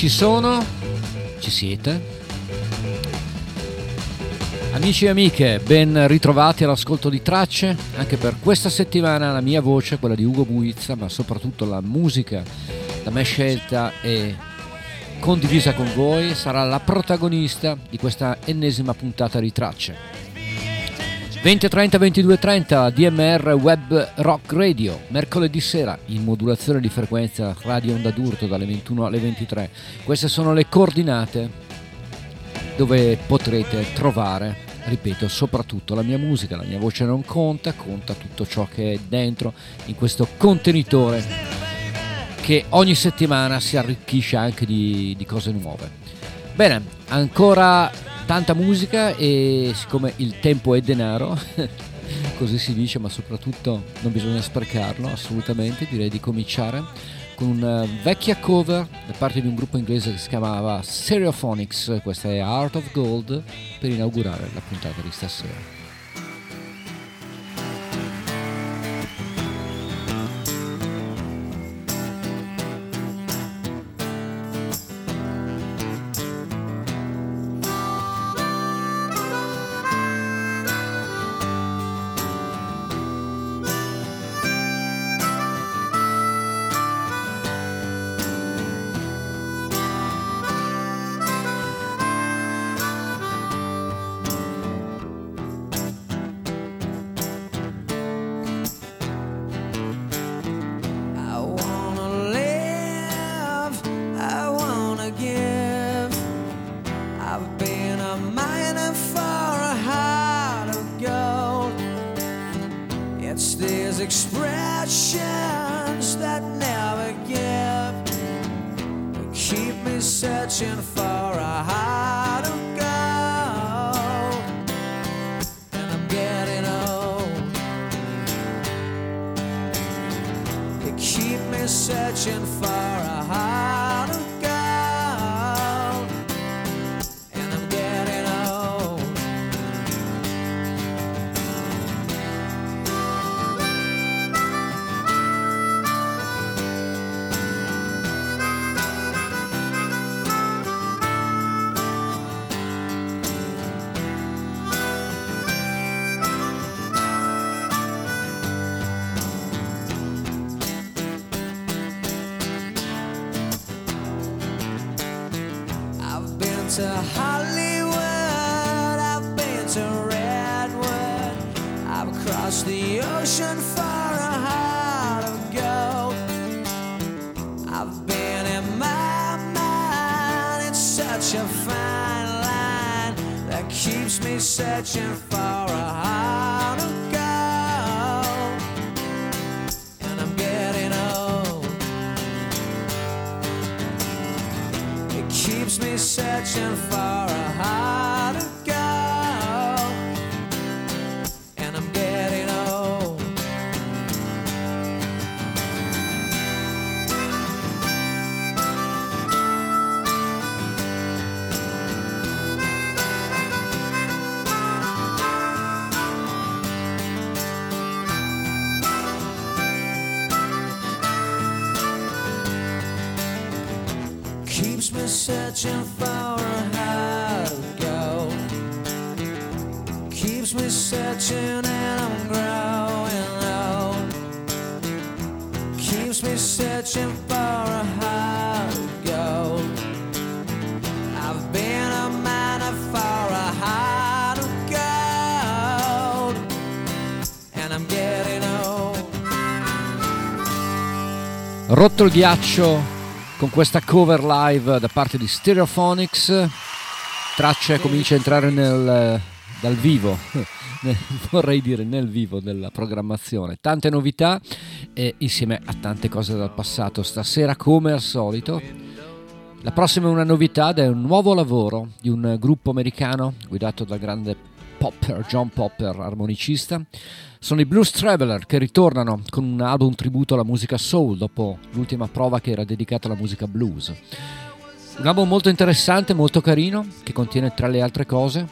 Ci sono? Ci siete? Amici e amiche, ben ritrovati all'ascolto di tracce. Anche per questa settimana la mia voce, quella di Ugo Buizza, ma soprattutto la musica da me scelta e condivisa con voi, sarà la protagonista di questa ennesima puntata di tracce. 20.30, 22.30 DMR Web Rock Radio, mercoledì sera in modulazione di frequenza Radio Onda d'Urto dalle 21 alle 23. Queste sono le coordinate dove potrete trovare, ripeto, soprattutto la mia musica, la mia voce non conta, conta tutto ciò che è dentro in questo contenitore che ogni settimana si arricchisce anche di, di cose nuove. Bene, ancora tanta musica e siccome il tempo è denaro, così si dice, ma soprattutto non bisogna sprecarlo assolutamente, direi di cominciare con una vecchia cover da parte di un gruppo inglese che si chiamava Stereophonics, questa è Art of Gold, per inaugurare la puntata di stasera. fine line that keeps me searching for a heart of gold. And I'm getting old. It keeps me searching for a heart. How to go. Keeps me searching and I'm growing old. Keeps me searching for a how to go. I've been a miner for a heart of gold. And I'm getting old. Rotto il ghiaccio con questa cover live da parte di Stereophonics. Traccia comincia a entrare nel, dal vivo, vorrei dire nel vivo della programmazione. Tante novità e insieme a tante cose dal passato. Stasera, come al solito, la prossima è una novità ed è un nuovo lavoro di un gruppo americano guidato dal grande Popper, John Popper, armonicista sono i Blues Traveler che ritornano con un album tributo alla musica soul dopo l'ultima prova che era dedicata alla musica blues. Un album molto interessante, molto carino, che contiene tra le altre cose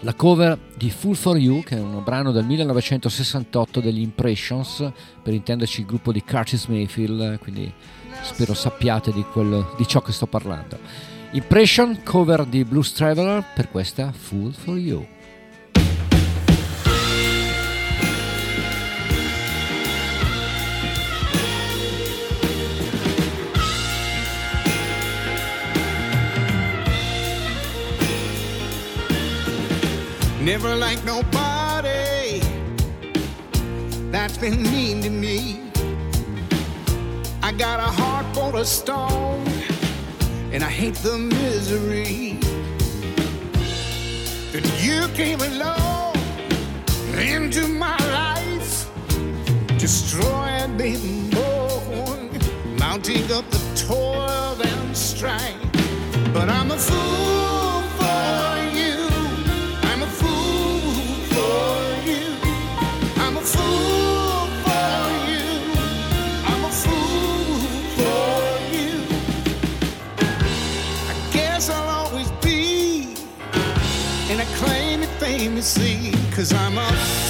la cover di Full for You, che è un brano del 1968 degli Impressions, per intenderci il gruppo di Curtis Mayfield, quindi spero sappiate di, quello, di ciò che sto parlando. Impression, cover di Blues Traveler per questa Full for You. Never like nobody that's been mean to me. I got a heart full of stone, and I hate the misery. Then you came along into my life, destroying me more, mounting up the toil and strife. But I'm a fool famously, cause I'm a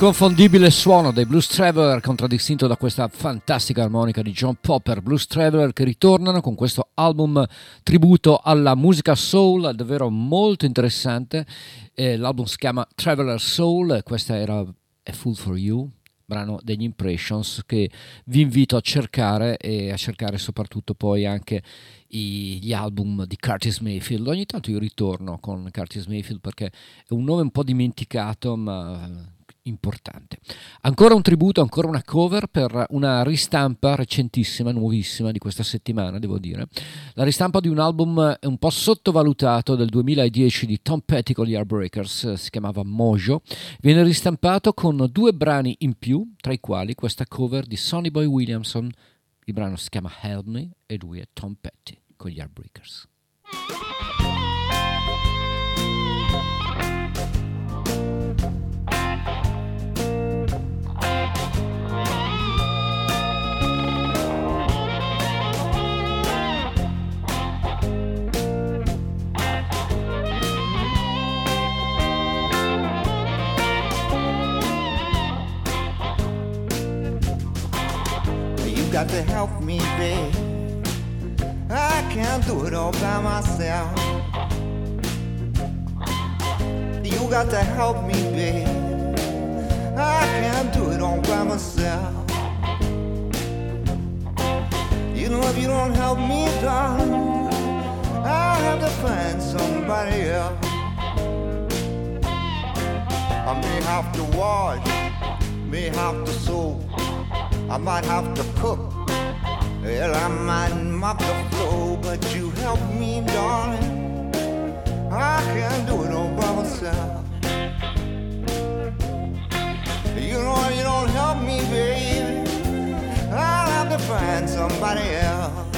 Inconfondibile suono dei Blues Traveler contraddistinto da questa fantastica armonica di John Popper. Blues Traveler che ritornano con questo album tributo alla musica soul, davvero molto interessante. Eh, l'album si chiama Traveler Soul, questa era A Fool for You, brano degli Impressions che vi invito a cercare e a cercare soprattutto poi anche gli album di Curtis Mayfield. Ogni tanto io ritorno con Curtis Mayfield perché è un nome un po' dimenticato ma importante. Ancora un tributo, ancora una cover per una ristampa recentissima, nuovissima di questa settimana, devo dire. La ristampa di un album un po' sottovalutato del 2010 di Tom Petty con gli Heartbreakers, si chiamava Mojo. Viene ristampato con due brani in più, tra i quali questa cover di Sonny Boy Williamson. Il brano si chiama Help Me e lui è Tom Petty con gli Heartbreakers. Got to help me, babe. I can't do it all by myself. You got to help me, babe. I can't do it all by myself. You know if you don't help me, darling, I'll have to find somebody else. I may have to wash, may have to sew, I might have to cook. Well, I might mop the floor, but you help me, darling. I can't do it all by myself. You know, you don't help me, baby. I'll have to find somebody else.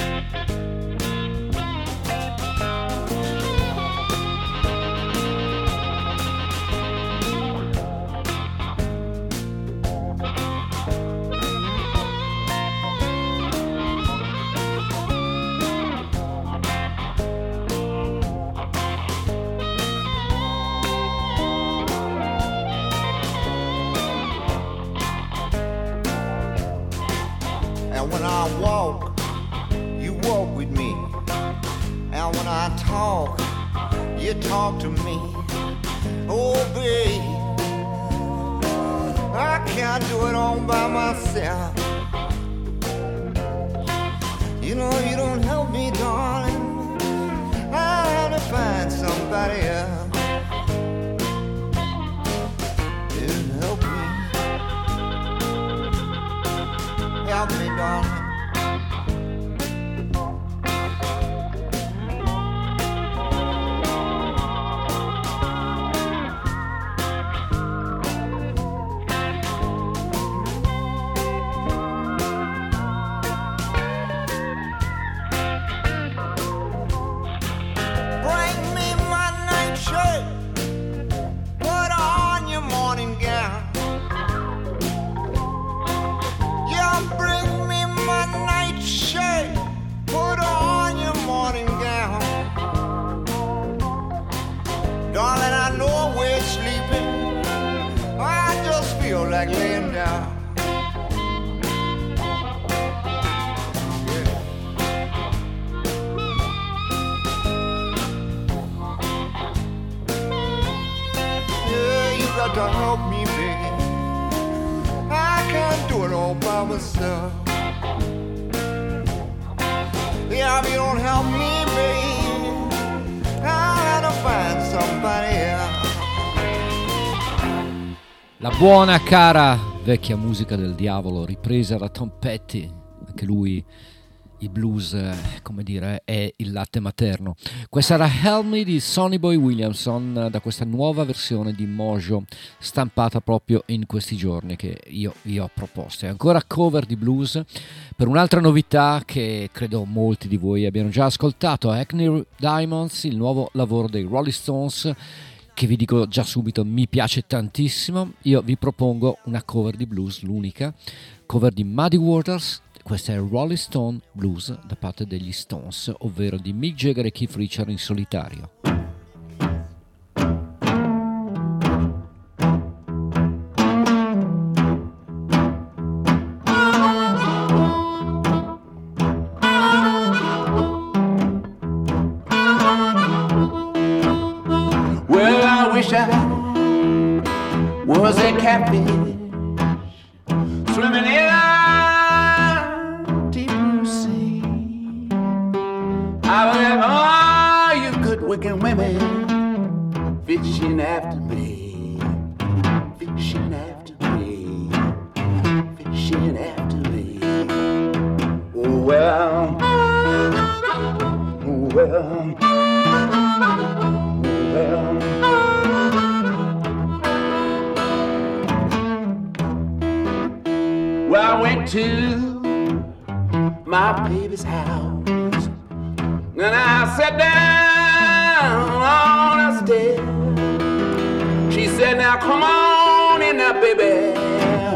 La buona cara vecchia musica del diavolo ripresa da Tom Petty, anche lui il blues, come dire, è il latte materno. Questa era Help Me di Sonny Boy Williamson da questa nuova versione di Mojo stampata proprio in questi giorni che io vi ho proposto. E ancora cover di blues per un'altra novità che credo molti di voi abbiano già ascoltato, Hackney Diamonds, il nuovo lavoro dei Rolling Stones che vi dico già subito mi piace tantissimo. Io vi propongo una cover di blues, l'unica, cover di Muddy Waters. Questa è Rolling Stone Blues da parte degli Stones, ovvero di Mick Jagger e Keith Richard in solitario. Come on in now, baby.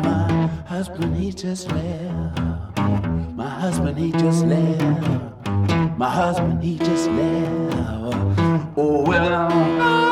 My husband, he just left. My husband, he just left. My husband, he just left. Oh, well.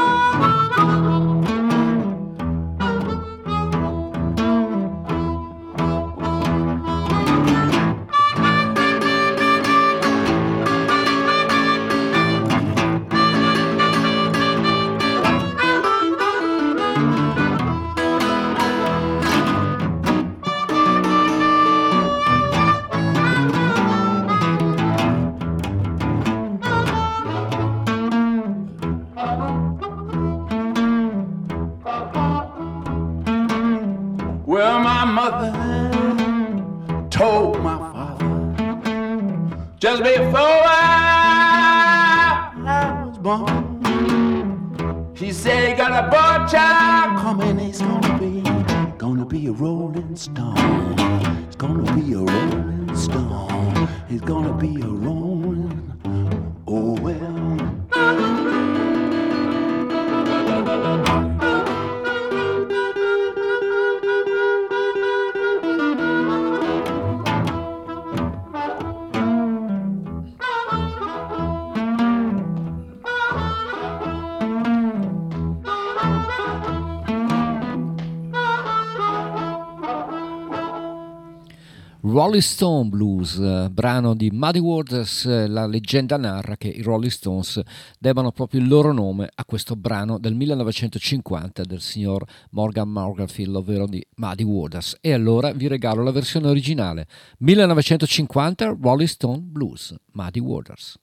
Rolling Stone Blues, eh, brano di Muddy Waters, eh, la leggenda narra che i Rolling Stones debbano proprio il loro nome a questo brano del 1950 del signor Morgan Morganfield, ovvero di Muddy Waters. E allora vi regalo la versione originale, 1950 Rolling Stone Blues, Muddy Waters.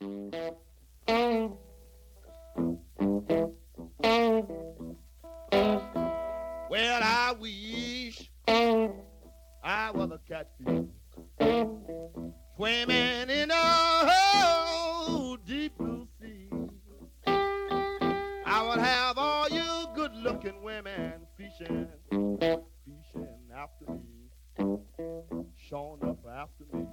Well, I wish I was a catfish swimming in a deep blue sea. I would have all you good-looking women fishing, fishing after me, showing up after me,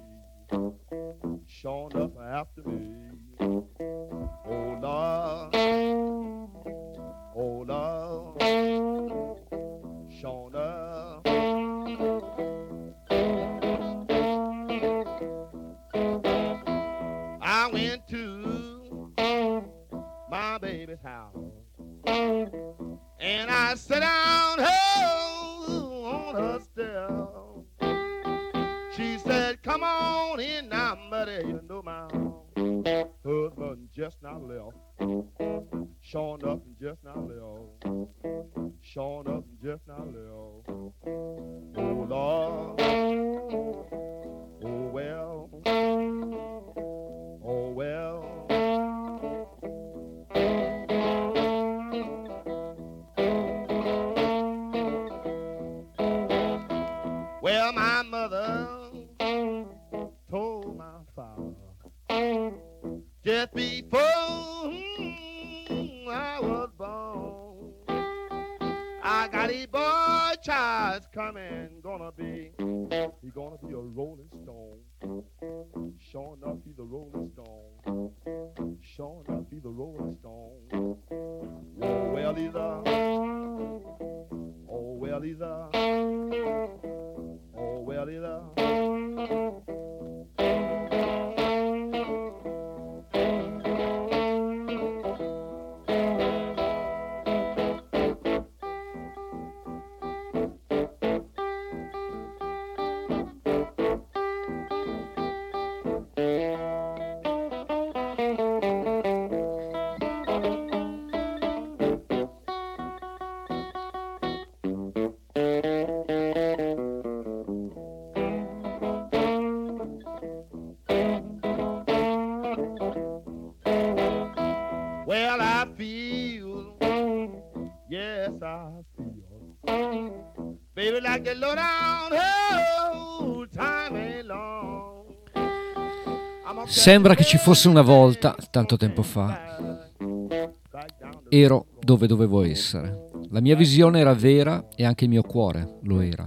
showing up after me. Oh Lord, oh Lord, I went to my baby's house and I sat down oh, on her step. She said, Come on in now, buddy. You know my husband just now left. Showing up and just now left. Showing up and just now left. Oh Lord. Oh well. Oh well. Well, my mother told my father just before hmm, I was born. I got a boy child coming, gonna be, he gonna be a rolling stone. Sure enough, he's a rolling stone. The low down, oh, time long. Sembra che ci fosse una volta, tanto tempo fa, ero dove dovevo essere. La mia visione era vera e anche il mio cuore lo era.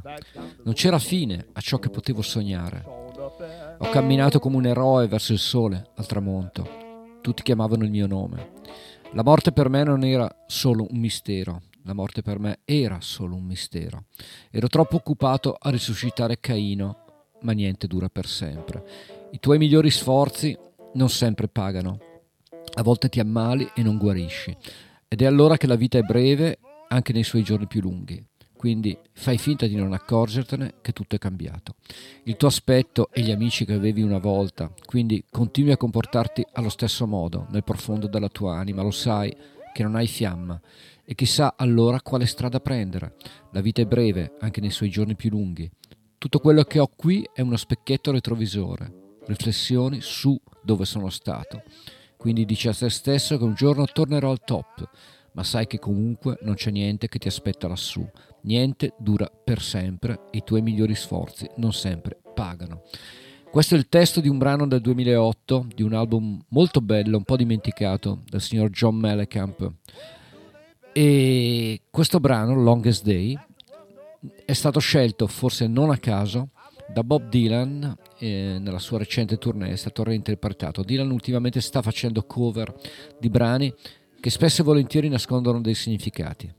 Non c'era fine a ciò che potevo sognare. Ho camminato come un eroe verso il sole, al tramonto. Tutti chiamavano il mio nome. La morte per me non era solo un mistero, la morte per me era solo un mistero. Ero troppo occupato a risuscitare Caino, ma niente dura per sempre. I tuoi migliori sforzi non sempre pagano. A volte ti ammali e non guarisci. Ed è allora che la vita è breve anche nei suoi giorni più lunghi. Quindi fai finta di non accorgertene che tutto è cambiato. Il tuo aspetto e gli amici che avevi una volta, quindi continui a comportarti allo stesso modo nel profondo della tua anima, lo sai che non hai fiamma e chissà allora quale strada prendere. La vita è breve anche nei suoi giorni più lunghi. Tutto quello che ho qui è uno specchietto retrovisore, riflessioni su dove sono stato. Quindi dici a te stesso che un giorno tornerò al top, ma sai che comunque non c'è niente che ti aspetta lassù, Niente dura per sempre e i tuoi migliori sforzi non sempre pagano. Questo è il testo di un brano del 2008, di un album molto bello, un po' dimenticato, del signor John Mellencamp. E questo brano, Longest Day, è stato scelto, forse non a caso, da Bob Dylan eh, nella sua recente tournée, è stato reinterpretato. Dylan ultimamente sta facendo cover di brani che spesso e volentieri nascondono dei significati.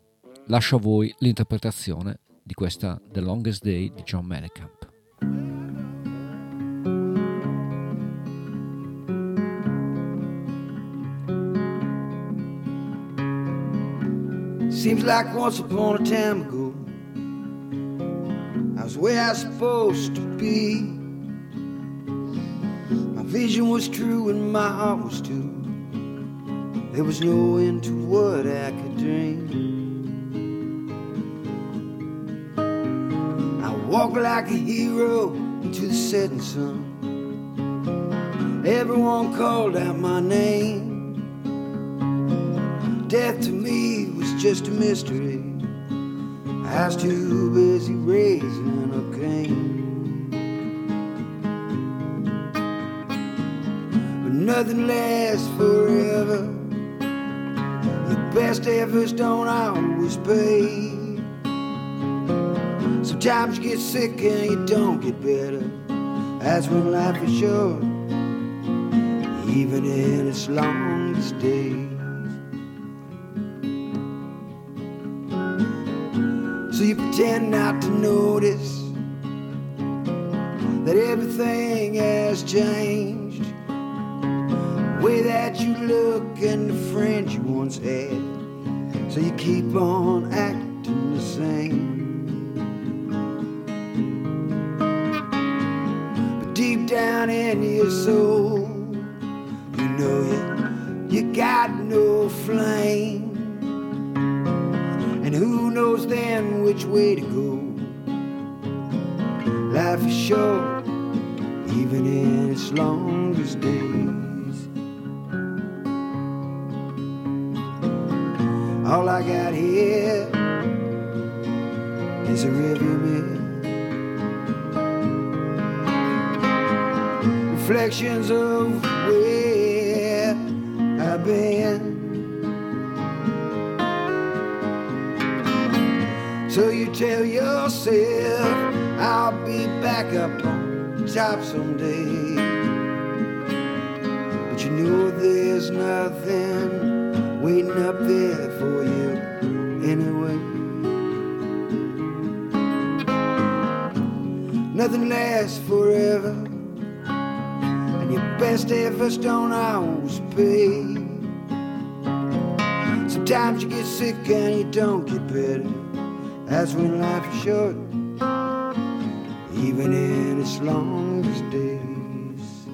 Lascio a voi l'interpretazione di questa The Longest Day di John Mellencamp. Seems like once upon a time ago, I was where I was supposed to be. My vision was true and my heart was too. There was no end to what I could dream. I walked like a hero into the setting sun. Everyone called out my name. Death to me just a mystery. I was too busy raising a cane. But nothing lasts forever. Your best efforts don't always pay. Sometimes you get sick and you don't get better. That's when life is short, even in its longest days. So you pretend not to notice that everything has changed. The way that you look and the friends you once had. So you keep on acting the same. But deep down in your soul, you know you, you got no flame. Then which way to go? Life is short, even in its longest days. All I got here is a rearview mirror. Reflections of where I've been. So you tell yourself I'll be back up on top someday. But you know there's nothing waiting up there for you anyway. Nothing lasts forever, and your best efforts don't always pay. Sometimes you get sick and you don't get better. That's when life is short, even in its longest days.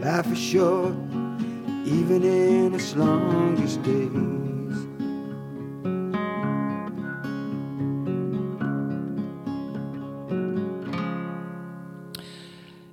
Life is short, even in its longest days.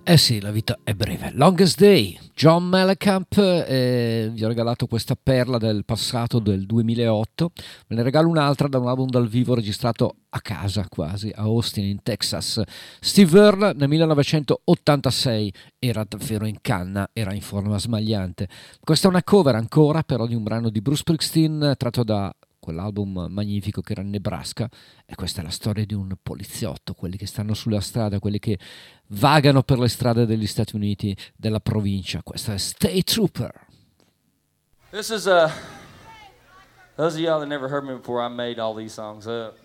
Eh sì, la vita è breve. Longest Day, John Mellencamp, eh, vi ho regalato questa perla del passato del 2008, ve ne regalo un'altra da un album dal vivo registrato a casa quasi, a Austin in Texas. Steve Earle nel 1986 era davvero in canna, era in forma smagliante. Questa è una cover ancora però di un brano di Bruce Springsteen tratto da quell'album magnifico che era Nebraska e questa è la storia di un poliziotto, quelli che stanno sulla strada, quelli che vagano per le strade degli Stati Uniti, della provincia. Questa è State Trooper. This is uh those of y'all that never heard me before, I made all these songs up.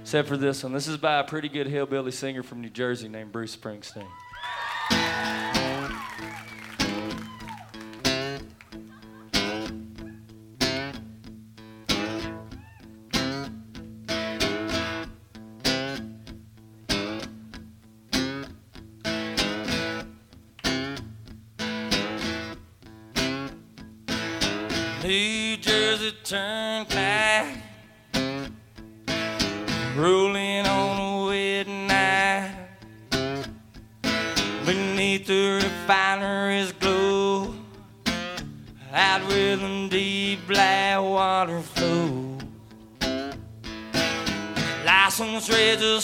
Except for this one. This is by a pretty good hillbilly singer from New Jersey named Bruce Springsteen.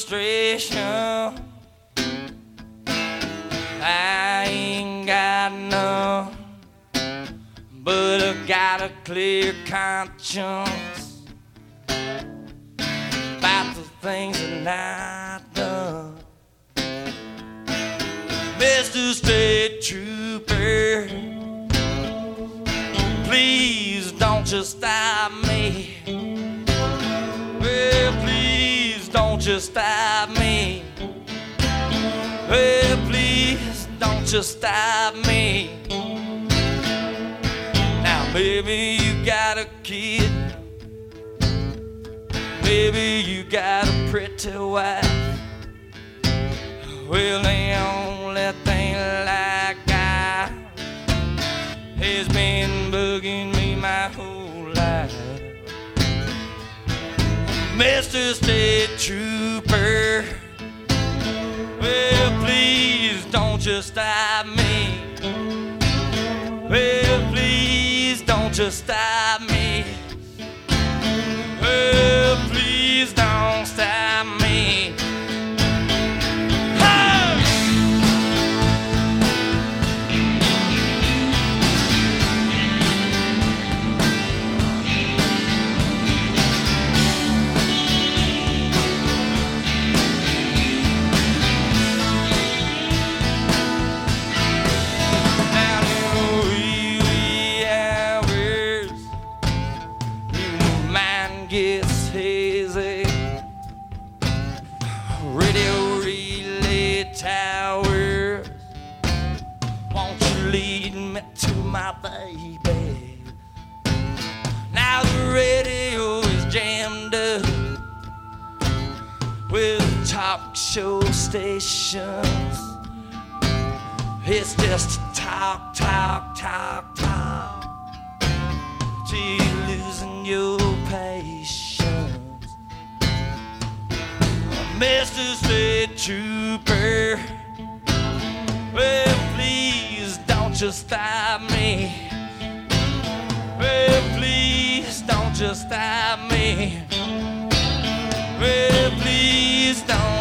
Registration. I ain't got none, but I got a clear conscience about the things that I done. Mr. State Trooper, please don't just stop just stop me. Well, please don't just stop me. Now, maybe you got a kid. Maybe you got a pretty wife. Well, the only thing like I has been bugging Mr. State Trooper, well, please don't just stop me. Well, please don't just stop show stations. It's just talk, talk, talk, talk. Till you're losing your patience. Mr. State Trooper, well, please don't just stop me. Well, please don't just stop me. Well, please don't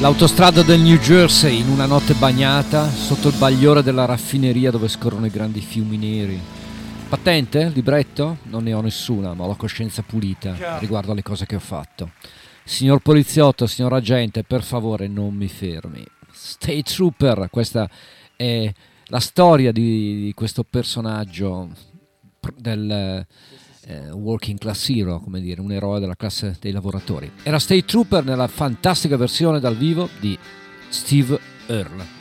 L'autostrada del New Jersey in una notte bagnata sotto il bagliore della raffineria dove scorrono i grandi fiumi neri. Patente? Libretto? Non ne ho nessuna, ma ho la coscienza pulita riguardo alle cose che ho fatto. Signor poliziotto, signor agente, per favore non mi fermi. State Trooper, questa è la storia di, questo personaggio del eh, working class hero, come dire, un eroe della classe dei lavoratori. Era State Trooper nella fantastica versione dal vivo di Steve Earle.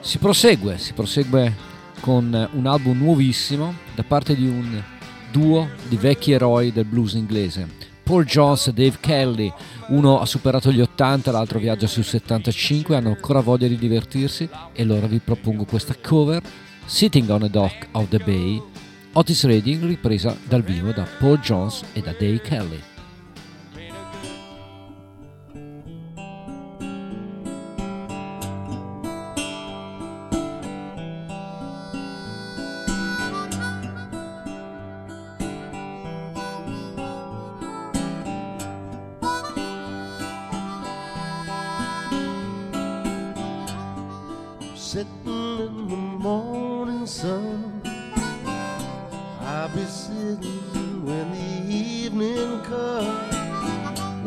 Si prosegue, si prosegue con un album nuovissimo da parte di un duo di vecchi eroi del blues inglese. Paul Jones e Dave Kelly, uno ha superato gli 80, l'altro viaggia sui 75, hanno ancora voglia di divertirsi e allora vi propongo questa cover, Sitting on a Dock of the Bay, Otis Redding ripresa dal vivo da Paul Jones e da Dave Kelly.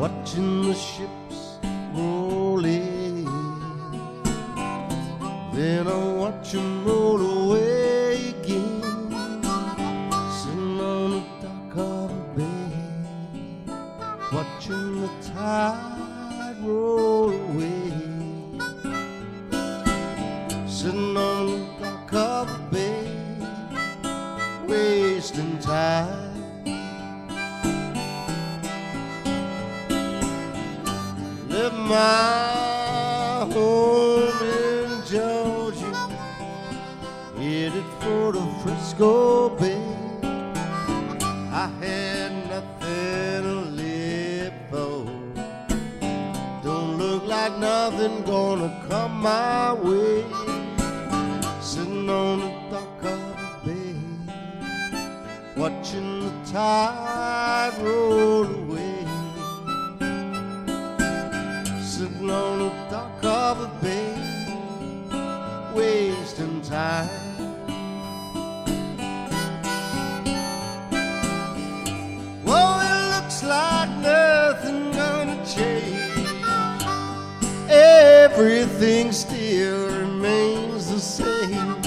Watching the ships roll in. Then I watch watch 'em roll away again, sitting on the dock of a bay, watching the tide roll away. Sitting on the dock of a bay, wasting time. My home in Georgia, headed for the Frisco Bay. I had nothing to live for. Don't look like nothing gonna come my way. Sitting on the dock of the bay, watching the tide roll away. Sitting on the dock of a bay, wasting time. Well, it looks like gonna change. Everything still remains the same.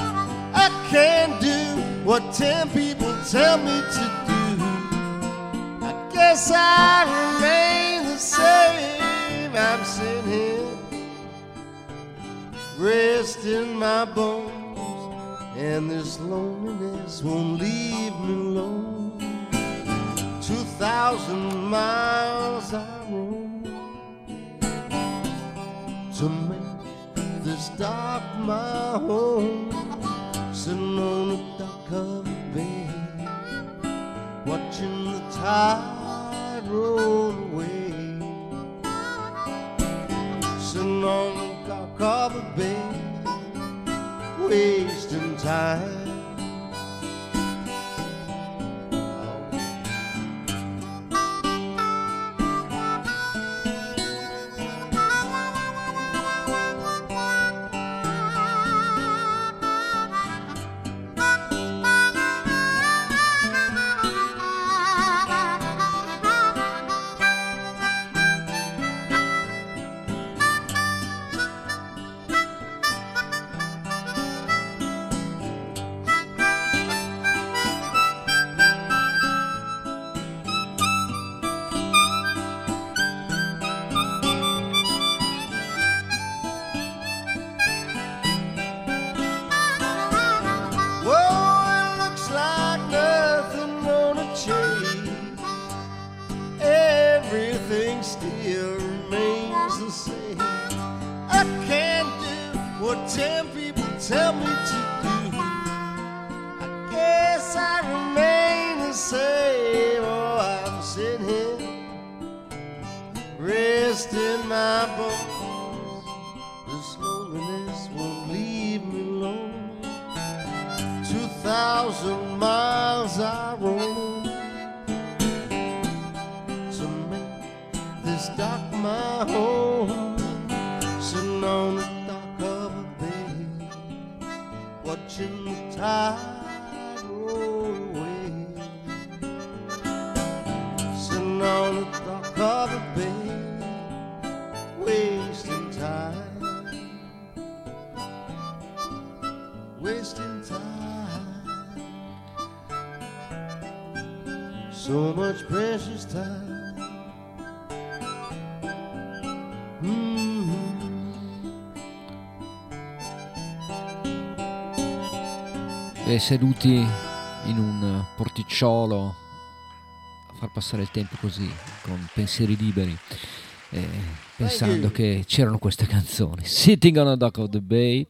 I can't do what ten people tell me to do. I guess I remain the same. I'm sitting here, resting my bones, and this loneliness won't leave me alone. Two thousand miles I roam to make this dock my home. Sitting on the dock of a bay, watching the tide roll away. Sitting on the dock of a wasting time. Seduti in un porticciolo a far passare il tempo così, con pensieri liberi, eh, pensando che c'erano queste canzoni. Sitting on a Dock of the Bay,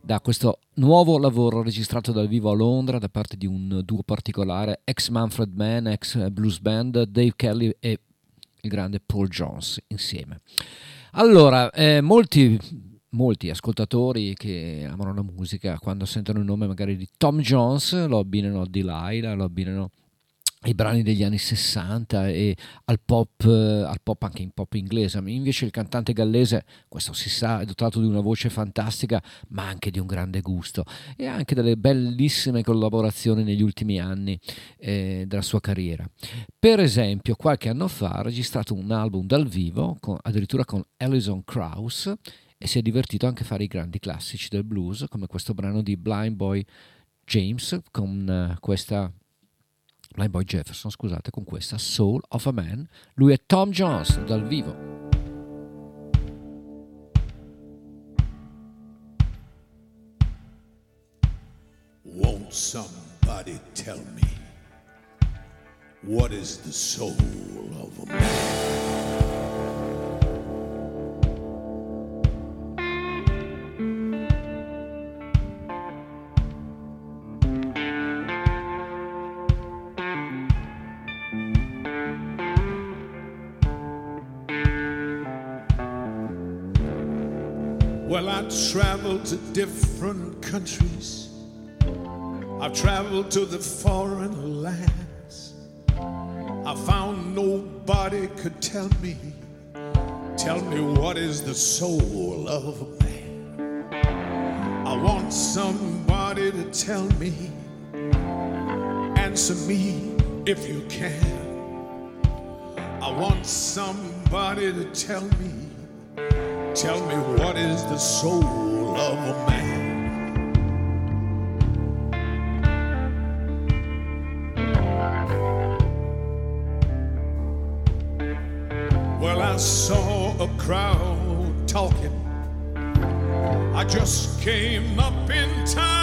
da questo nuovo lavoro registrato dal vivo a Londra da parte di un duo particolare, ex Manfred Mann, ex blues band, Dave Kelly e il grande Paul Jones insieme. Allora, eh, molti, molti ascoltatori che amano la musica, quando sentono il nome magari di Tom Jones, lo abbinano a Delilah, lo abbinano ai brani degli anni 60 e al pop, eh, al pop anche in pop inglese. Invece il cantante gallese, questo si sa, è dotato di una voce fantastica, ma anche di un grande gusto e anche delle bellissime collaborazioni negli ultimi anni eh, della sua carriera. Per esempio, qualche anno fa ha registrato un album dal vivo, con, addirittura con Alison Krauss, e si è divertito anche a fare i grandi classici del blues, come questo brano di Blind Boy James, con uh, questa Blind Boy Jefferson, scusate, con questa Soul of a Man. Lui è Tom Jones dal vivo. Won't somebody tell me what is the soul of a man? Traveled to different countries. I've traveled to the foreign lands. I found nobody could tell me, tell me what is the soul of a man. I want somebody to tell me, answer me if you can. I want somebody to tell me. Tell me what is the soul of a man? Well, I saw a crowd talking. I just came up in time.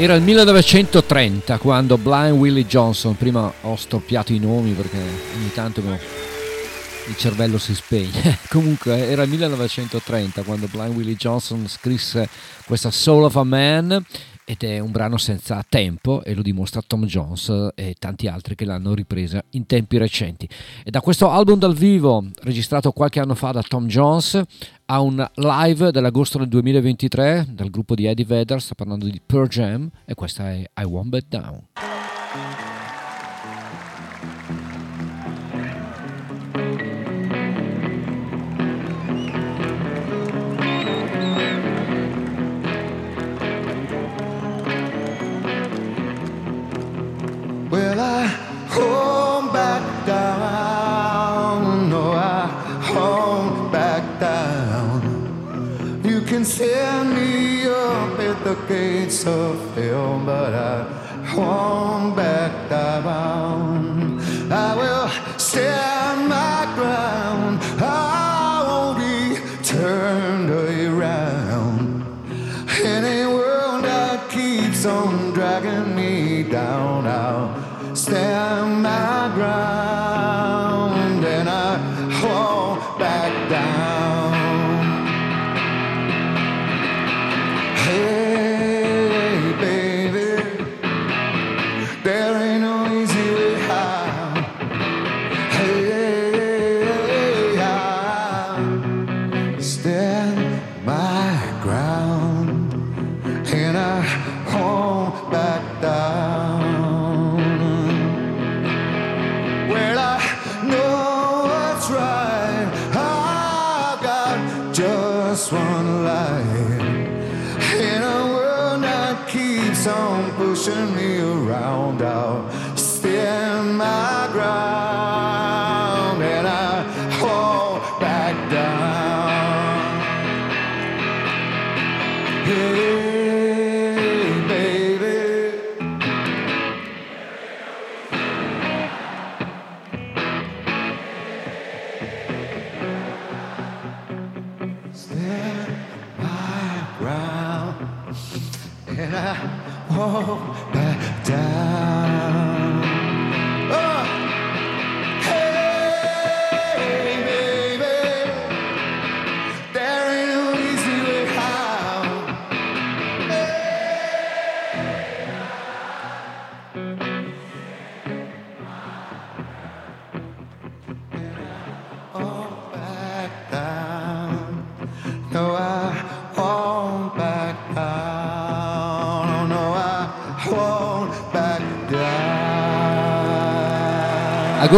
Era il 1930 quando Blind Willie Johnson, prima ho storpiato i nomi perché ogni tanto il cervello si spegne. Comunque era il 1930 quando Blind Willie Johnson scrisse questa Soul of a Man è un brano senza tempo e lo dimostra Tom Jones e tanti altri che l'hanno ripresa in tempi recenti. E da questo album dal vivo, registrato qualche anno fa da Tom Jones, a un live dell'agosto del 2023 dal gruppo di Eddie Vedder, sta parlando di Pearl Jam e questa è I Won't Bet Down. Send me up at the gates of hell, but I won't back down. I will stand my ground. I won't be turned around. Any world that keeps on dragging me down, I'll stand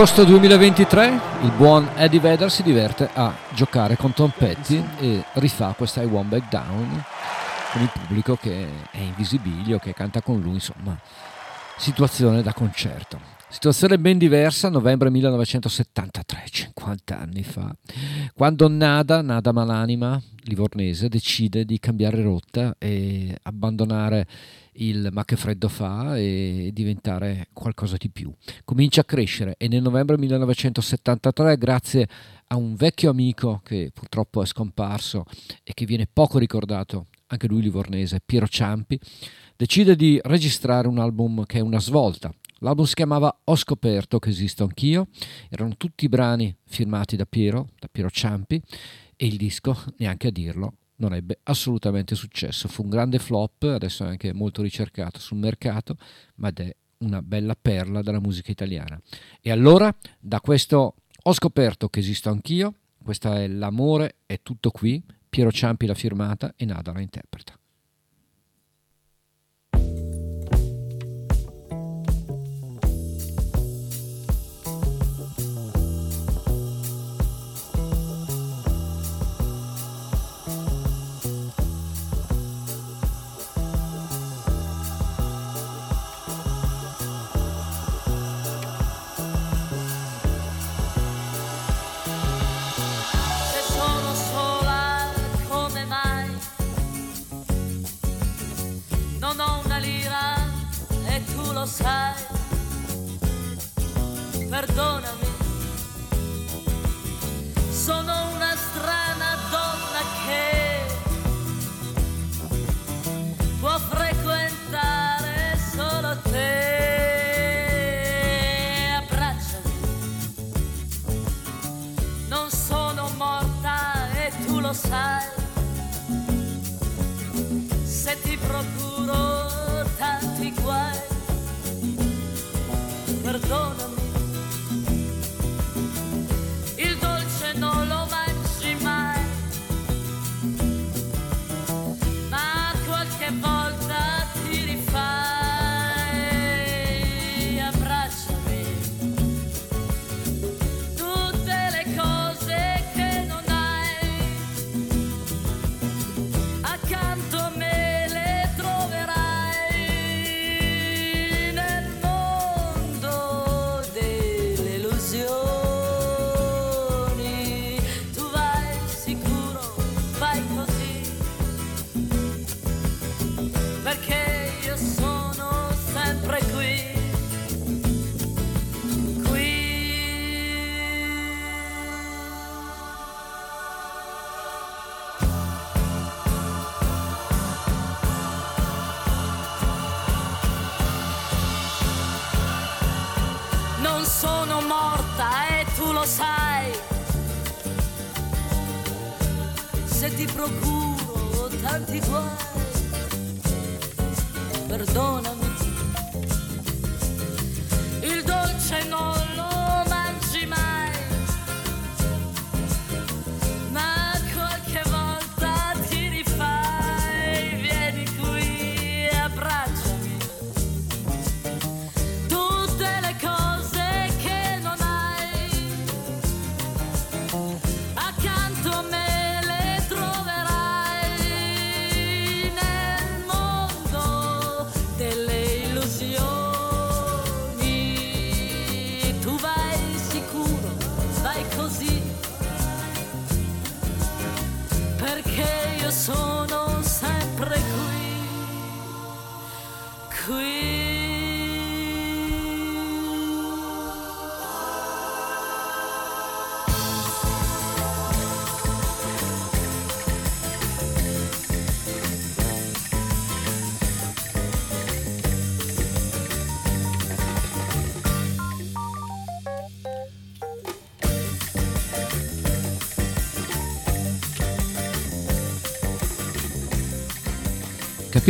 Agosto 2023, il buon Eddie Vedder si diverte a giocare con Tom Petty e rifà questa I Won't Back Down con il pubblico che è in visibilio, che canta con lui, insomma, situazione da concerto. Situazione ben diversa, novembre 1973, 50 anni fa, quando Nada, Nada Malanima, livornese, decide di cambiare rotta e abbandonare il ma che freddo fa e diventare qualcosa di più. Comincia a crescere e nel novembre 1973, grazie a un vecchio amico che purtroppo è scomparso e che viene poco ricordato, anche lui livornese, Piero Ciampi, decide di registrare un album che è una svolta. L'album si chiamava Ho scoperto che esisto anch'io, erano tutti brani firmati da Piero, da Piero Ciampi, e il disco, neanche a dirlo, non ebbe assolutamente successo. Fu un grande flop, adesso è anche molto ricercato sul mercato, ma è una bella perla della musica italiana. E allora, da questo Ho scoperto che esisto anch'io, questa è L'amore è tutto qui, Piero Ciampi l'ha firmata e Nada la interpreta. lo sabes. Perdóname.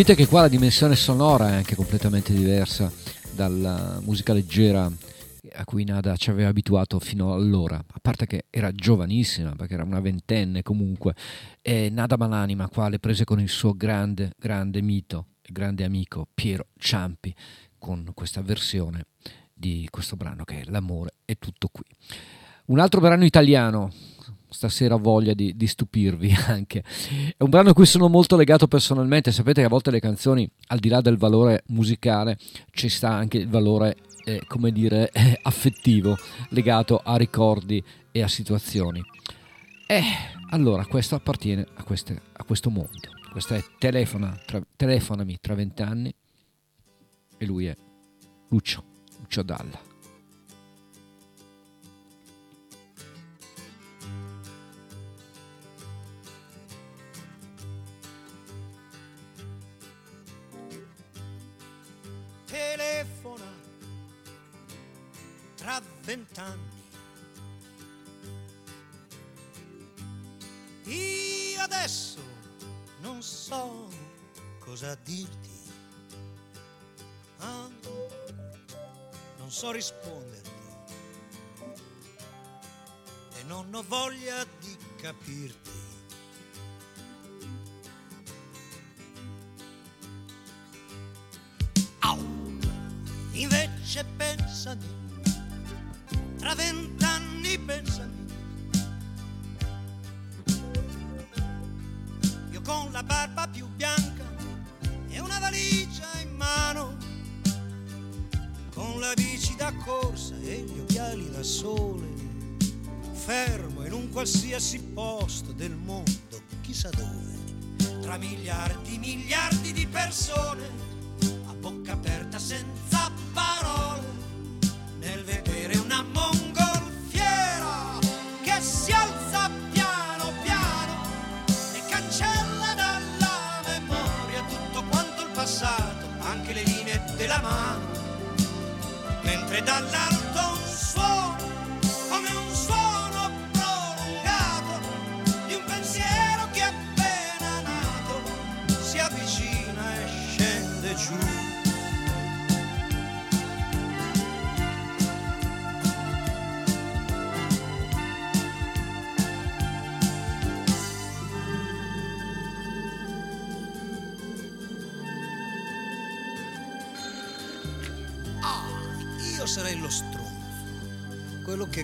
Capite che qua la dimensione sonora è anche completamente diversa dalla musica leggera a cui Nada ci aveva abituato fino allora, a parte che era giovanissima, perché era una ventenne comunque, e Nada Malanima qua le prese con il suo grande, grande mito e grande amico Piero Ciampi, con questa versione di questo brano che è L'amore è tutto qui. Un altro brano italiano, stasera voglia di, di stupirvi anche. È un brano a cui sono molto legato personalmente. Sapete che a volte le canzoni, al di là del valore musicale, ci sta anche il valore, eh, come dire, eh, affettivo, legato a ricordi e a situazioni. Eh, allora, questo appartiene a, queste- a questo mondo. Questa è Telefona, tra- Telefonami tra vent'anni e lui è Lucio, Lucio Dalla.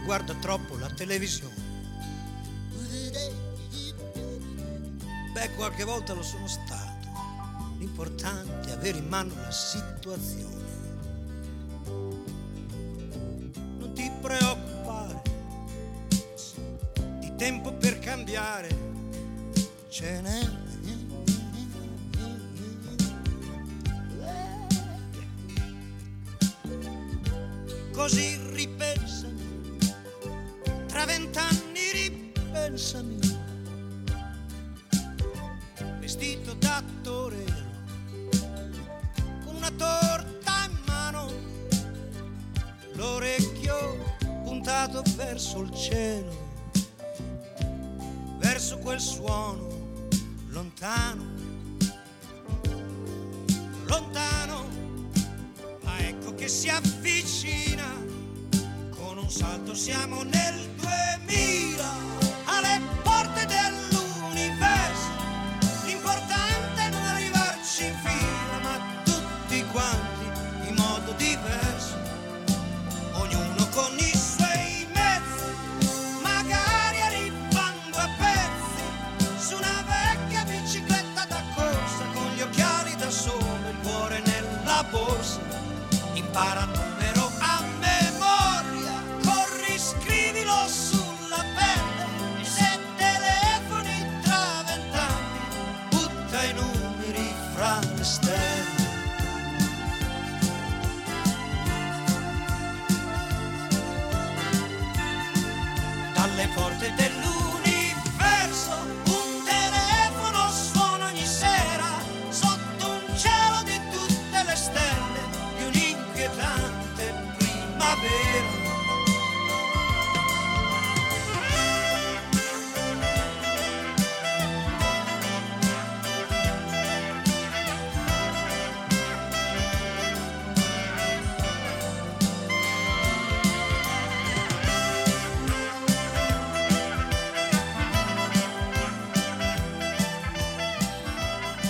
Guarda troppo la televisione. Beh, qualche volta lo sono stato. L'importante è avere in mano la situazione.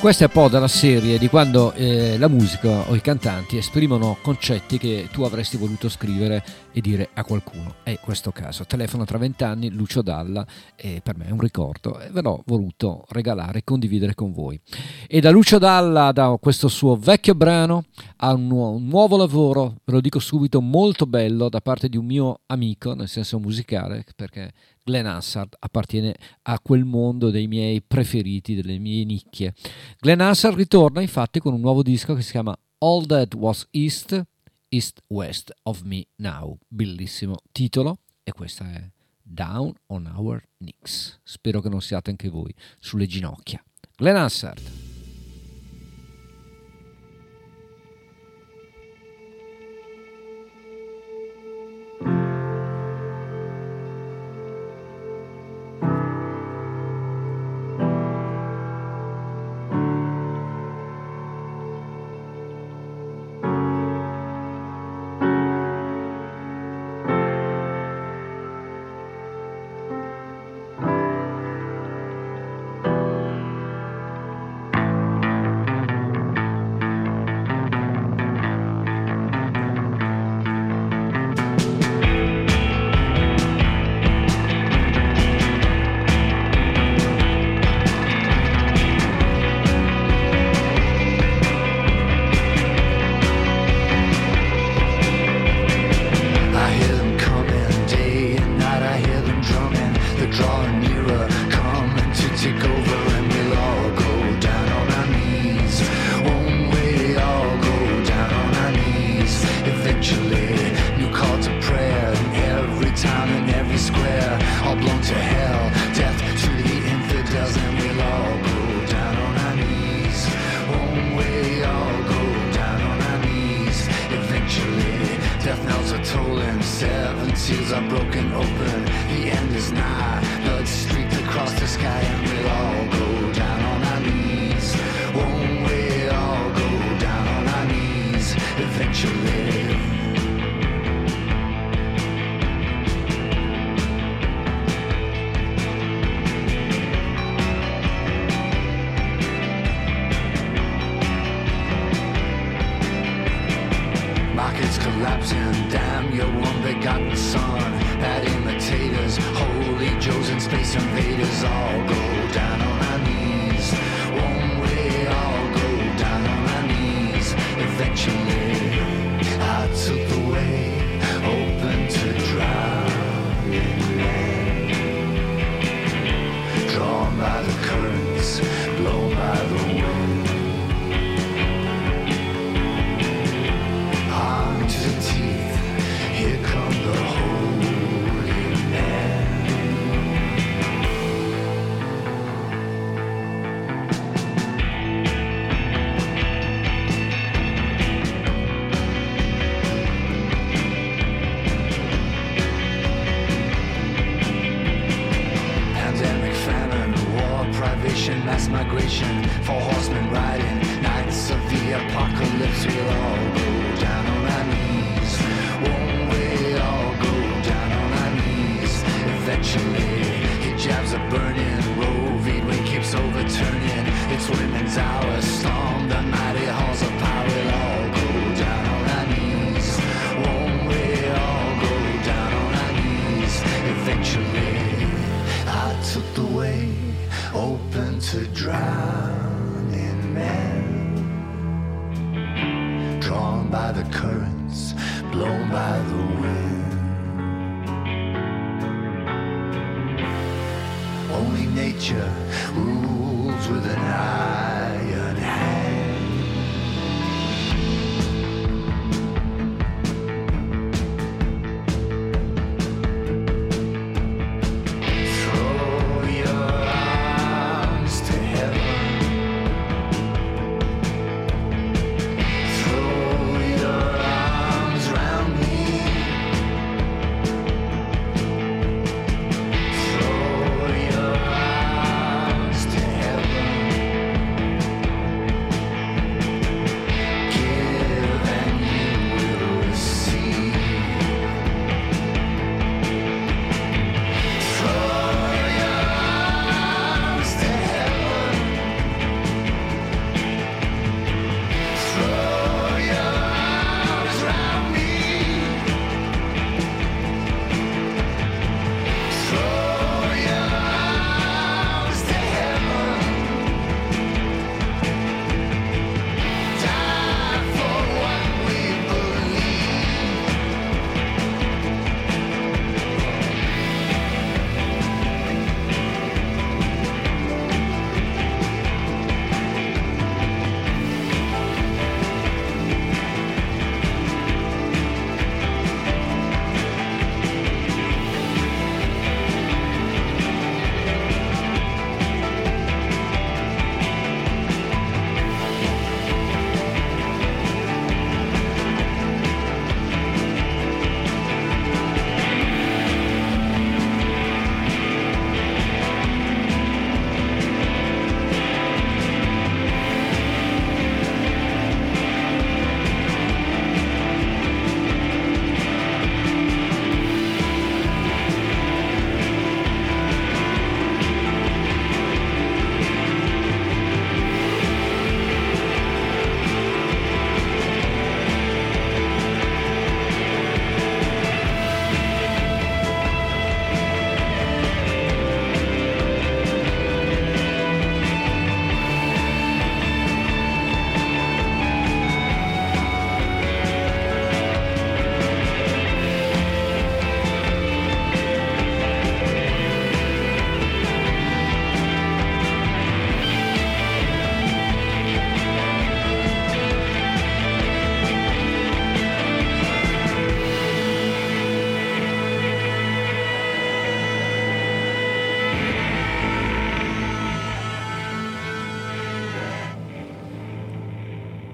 Questa è un po' della serie di quando eh, la musica o i cantanti esprimono concetti che tu avresti voluto scrivere e dire a qualcuno. In questo caso, telefono tra vent'anni, Lucio Dalla, e per me è un ricordo e ve l'ho voluto regalare e condividere con voi. E da Lucio Dalla, da questo suo vecchio brano, a un, nuo- un nuovo lavoro, ve lo dico subito, molto bello da parte di un mio amico, nel senso musicale, perché Glenn Hansard appartiene a quel mondo dei miei preferiti, delle mie nicchie. Glenn Hansard ritorna infatti con un nuovo disco che si chiama All That Was East, East West of Me Now. Bellissimo titolo e questa è Down on Our Knees. Spero che non siate anche voi sulle ginocchia. Glenn Hansard. us.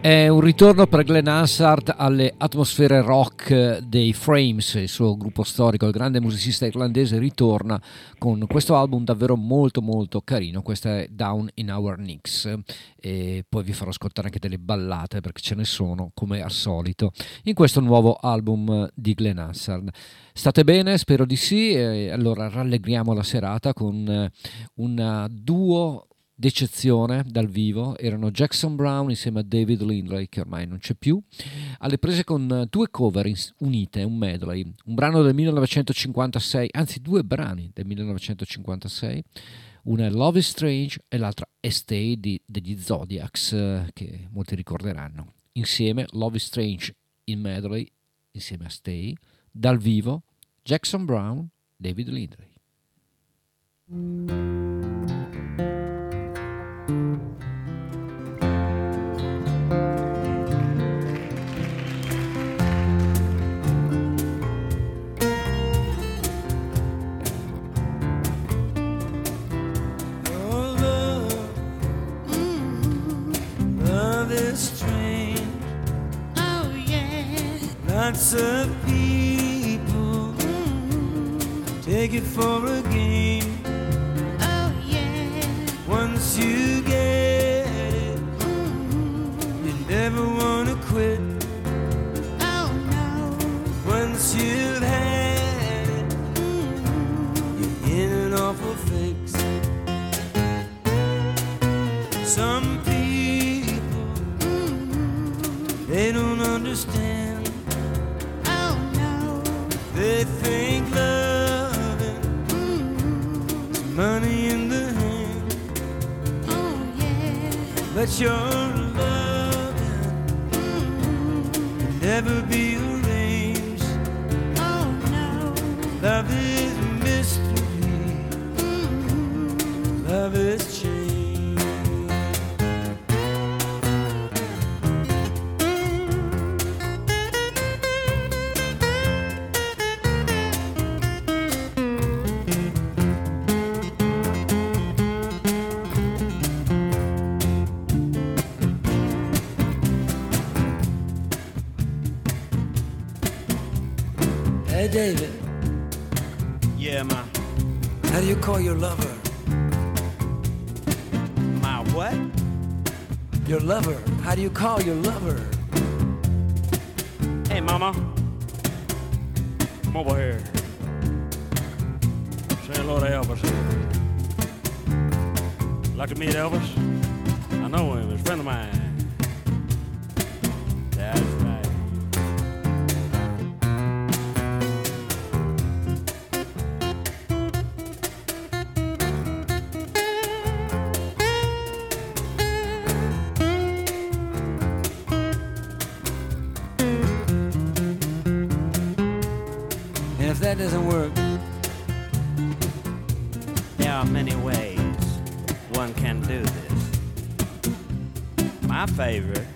È un ritorno per Glenn Hansard alle atmosfere rock dei Frames, il suo gruppo storico, il grande musicista irlandese ritorna con questo album davvero molto molto carino, questa è Down in Our Nicks e poi vi farò ascoltare anche delle ballate perché ce ne sono come al solito in questo nuovo album di Glenn Hansard. State bene? Spero di sì, allora rallegriamo la serata con eh, un duo d'eccezione dal vivo erano Jackson Brown insieme a David Lindley che ormai non c'è più alle prese con due cover unite un medley un brano del 1956 anzi due brani del 1956 una è Love is Strange e l'altra è Stay di- degli Zodiacs eh, che molti ricorderanno. Insieme Love is Strange in medley insieme a Stay dal vivo Jackson Brown David Lindley strange. Oh, yeah. Lots of people take it for a game. Oh, yeah. Once you that your loving can never be arranged. Oh no, love is mystery. Love is David. Yeah, ma. How do you call your lover? My what? Your lover. How do you call your lover? Hey, mama. Come over here. Say hello to Elvis. Like to meet Elvis? I know him. He's a friend of mine. if that doesn't work, there are many ways one can do this. My favorite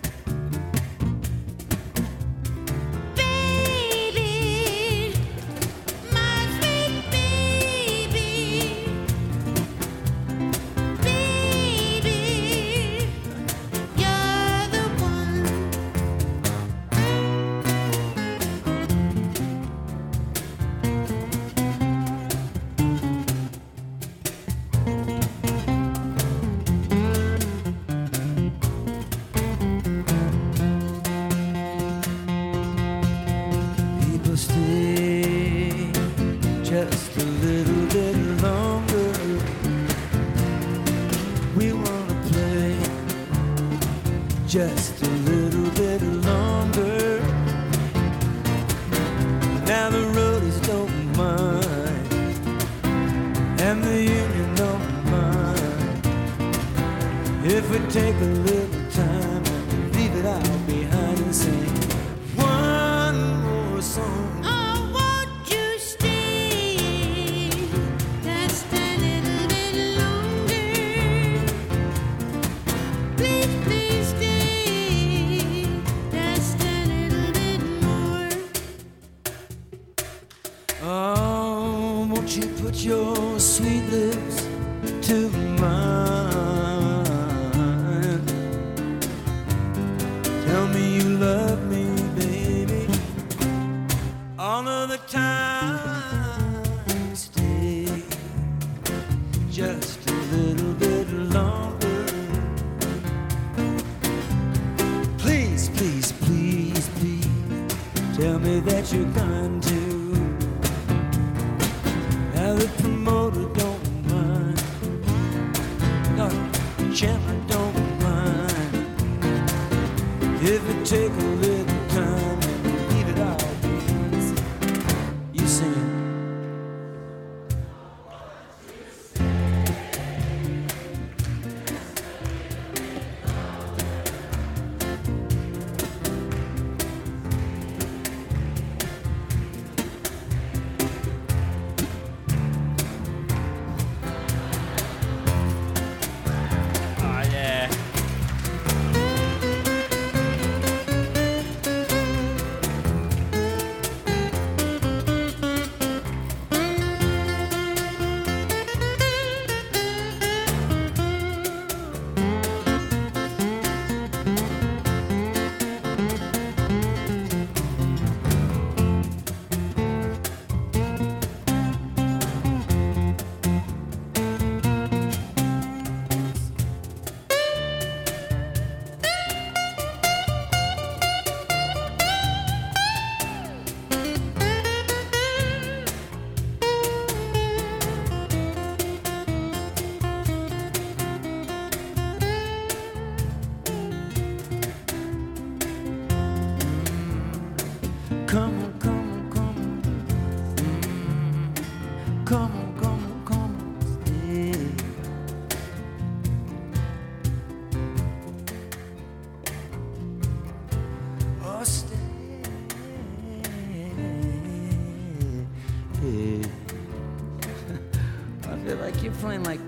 playing like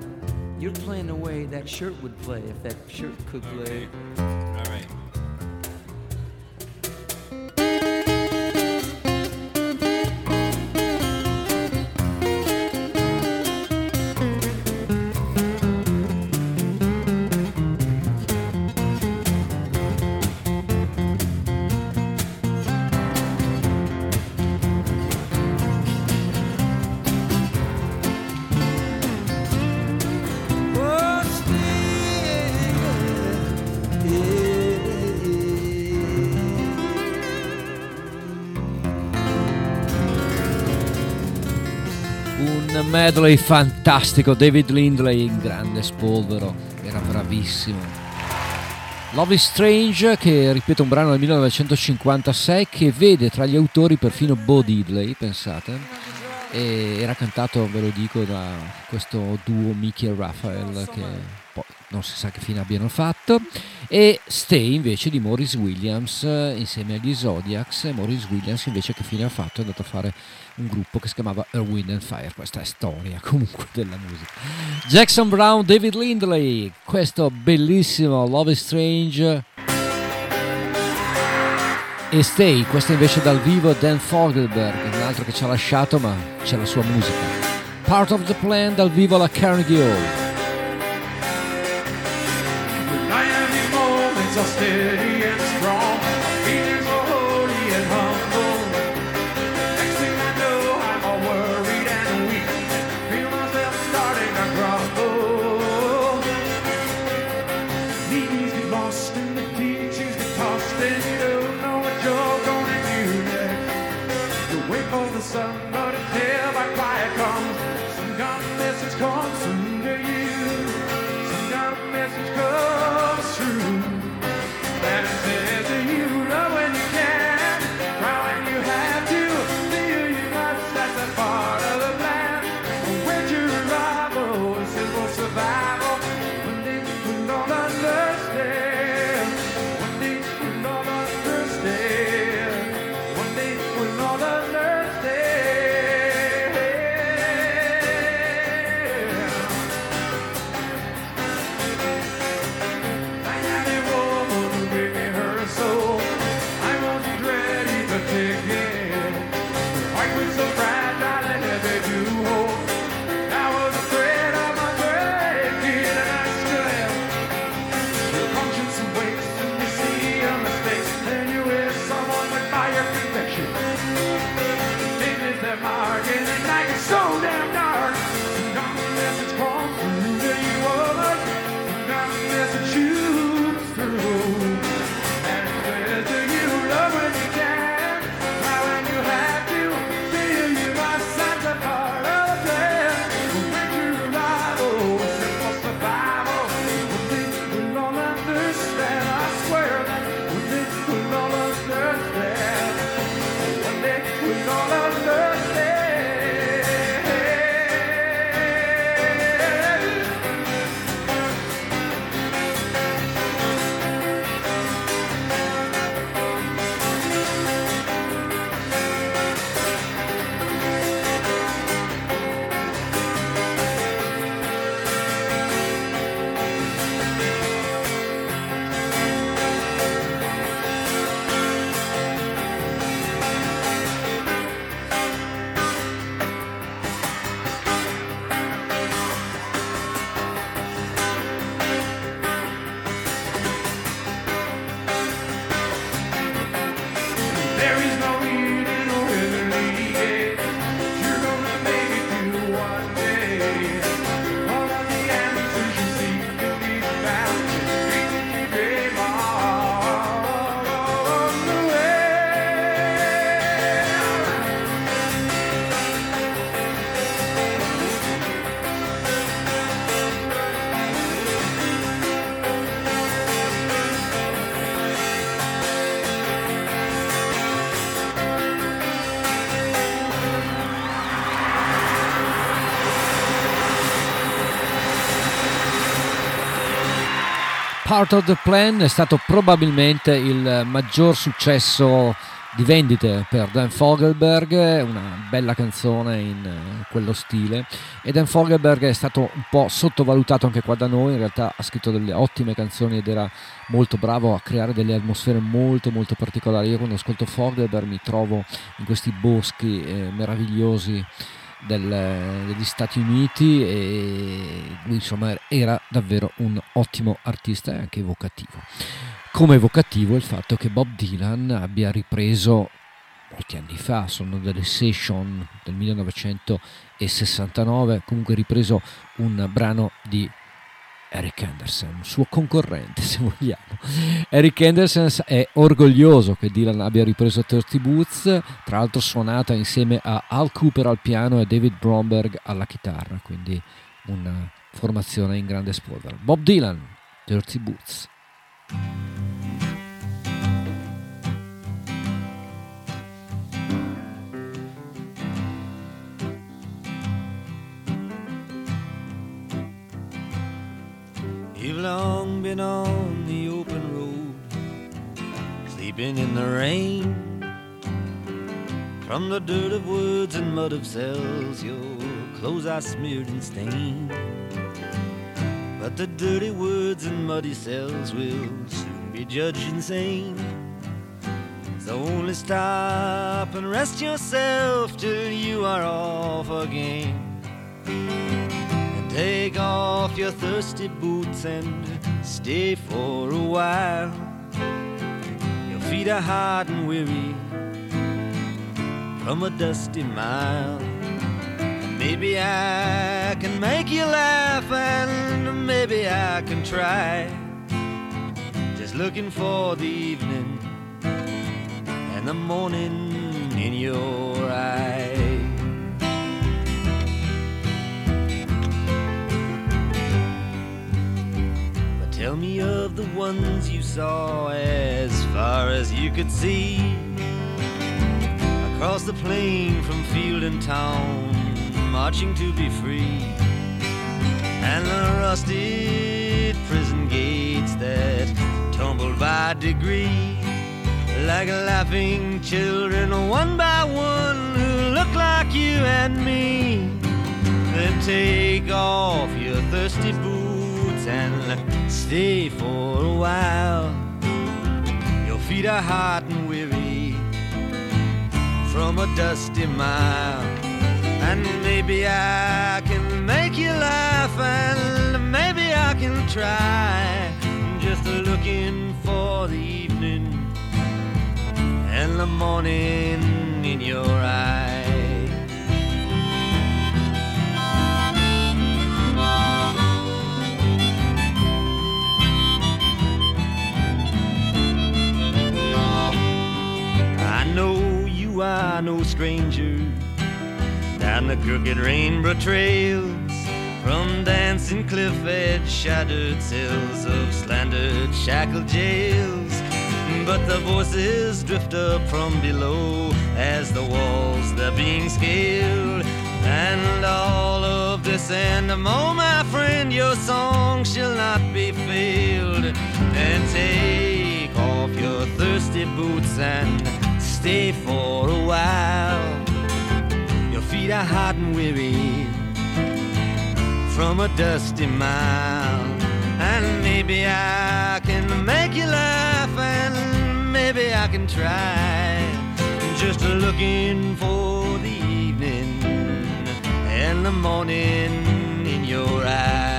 you're playing the way that shirt would play if that shirt could play. All medley fantastico, David Lindley in grande spolvero, era bravissimo. Love is Strange, che ripeto un brano del 1956 che vede tra gli autori perfino Bo Diddley, pensate, e era cantato, ve lo dico, da questo duo Mickey e Raphael che poi non si sa che fine abbiano fatto, e Stay invece di Maurice Williams eh, insieme agli Zodiacs, Maurice Williams invece che fine ha fatto è andato a fare un gruppo che si chiamava Earth, Wind and Fire, questa è storia comunque della musica. Jackson Brown, David Lindley, questo bellissimo Love is Strange e Stay, questo invece dal vivo Dan Fogelberg, un altro che ci ha lasciato ma c'è la sua musica. Part of the Plan dal vivo alla Carnegie Hall. justice. Part of the Plan è stato probabilmente il maggior successo di vendite per Dan Fogelberg, una bella canzone in eh, quello stile e Dan Fogelberg è stato un po' sottovalutato anche qua da noi, in realtà ha scritto delle ottime canzoni ed era molto bravo a creare delle atmosfere molto molto particolari. Io quando ascolto Fogelberg mi trovo in questi boschi eh, meravigliosi del- degli Stati Uniti e lui insomma era davvero un ottimo artista e anche evocativo. Come evocativo il fatto che Bob Dylan abbia ripreso molti anni fa, sono delle session del 1969, comunque ripreso un brano di Eric Anderson, suo concorrente se vogliamo. Eric Anderson è orgoglioso che Dylan abbia ripreso Thirsty Boots, tra l'altro suonata insieme a Al Cooper al piano e David Bromberg alla chitarra, quindi una formazione in grande spolvero. Bob Dylan, Dirty Boots. You've long been on the open road, sleeping in the rain. From the dirt of woods and mud of cells, your clothes are smeared and stained. But the dirty woods and muddy cells will soon be judged insane. So only stop and rest yourself till you are off again. Take off your thirsty boots and stay for a while. Your feet are hot and weary from a dusty mile. Maybe I can make you laugh and maybe I can try. Just looking for the evening and the morning in your eye. Tell me of the ones you saw as far as you could see. Across the plain from field and town, marching to be free. And the rusted prison gates that tumbled by degree. Like laughing children, one by one, who look like you and me. Then take off your thirsty boots and stay for a while. Your feet are hot and weary from a dusty mile. And maybe I can make you laugh, and maybe I can try. Just looking for the evening and the morning in your eye. Are no stranger down the crooked rainbow trails from dancing cliff edge shattered cells of slandered shackled jails. But the voices drift up from below as the walls they're being scaled. And all of this and more my friend your song shall not be failed. And take off your thirsty boots and stay for a while your feet are hot and weary from a dusty mile. And maybe I can make you laugh, and maybe I can try. Just looking for the evening and the morning in your eye.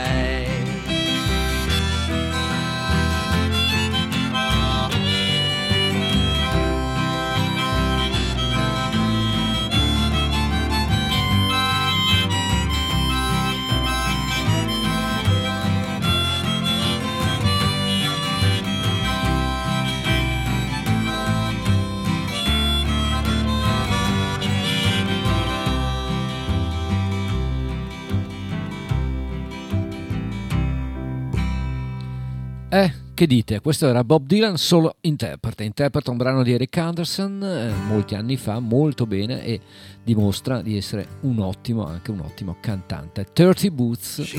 Eh, che dite? Questo era Bob Dylan solo interprete, interpreta un brano di Eric Anderson eh, molti anni fa, molto bene e dimostra di essere un ottimo, anche un ottimo cantante. 30 Boots,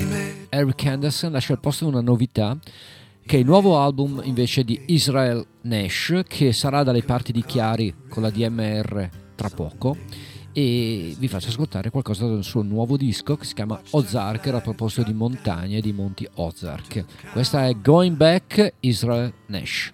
Eric Anderson lascia al posto una novità che è il nuovo album invece di Israel Nash che sarà dalle parti di Chiari con la DMR tra poco e vi faccio ascoltare qualcosa dal suo nuovo disco che si chiama Ozark a proposito di montagne e di monti Ozark. Questa è Going Back Israel Nash.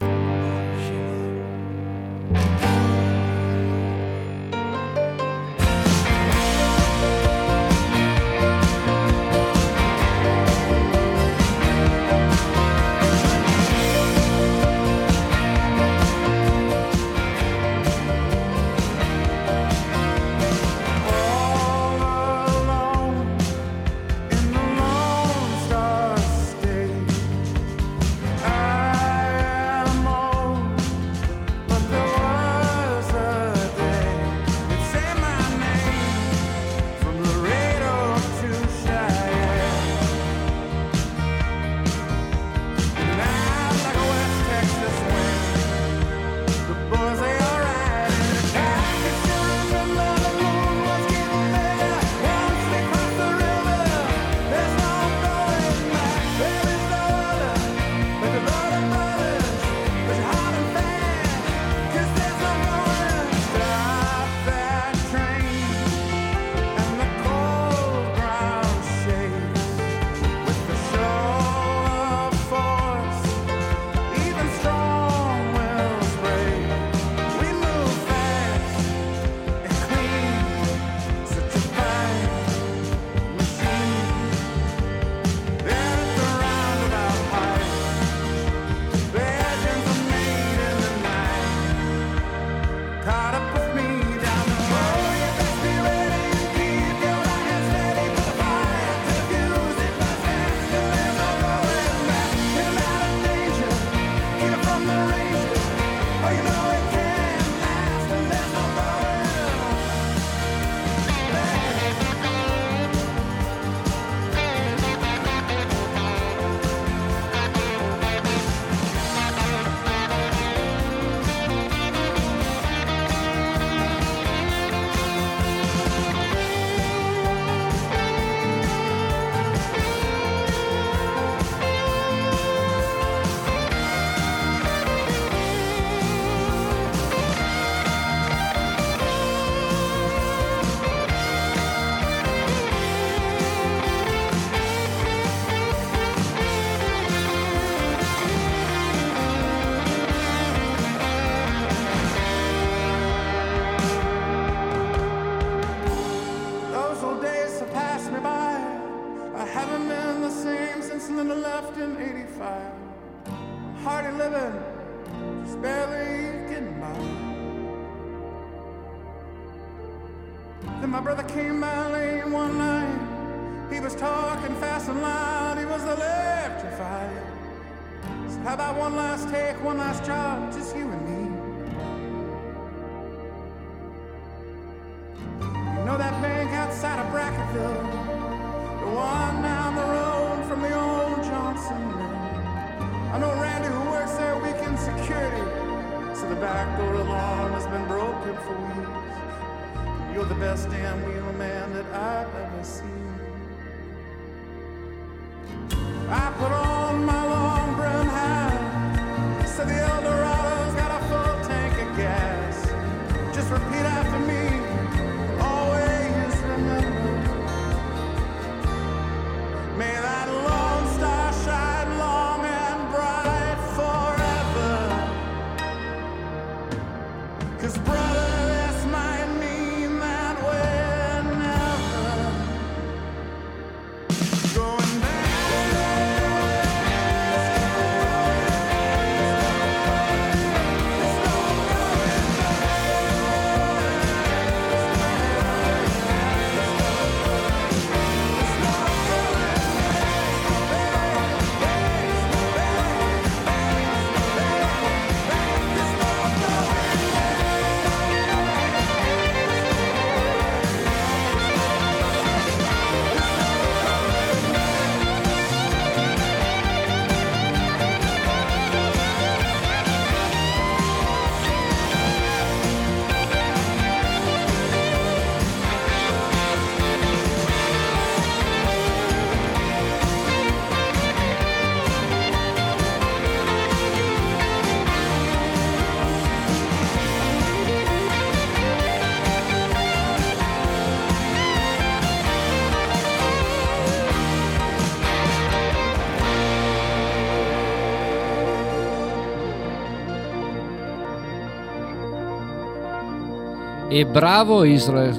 E bravo Israel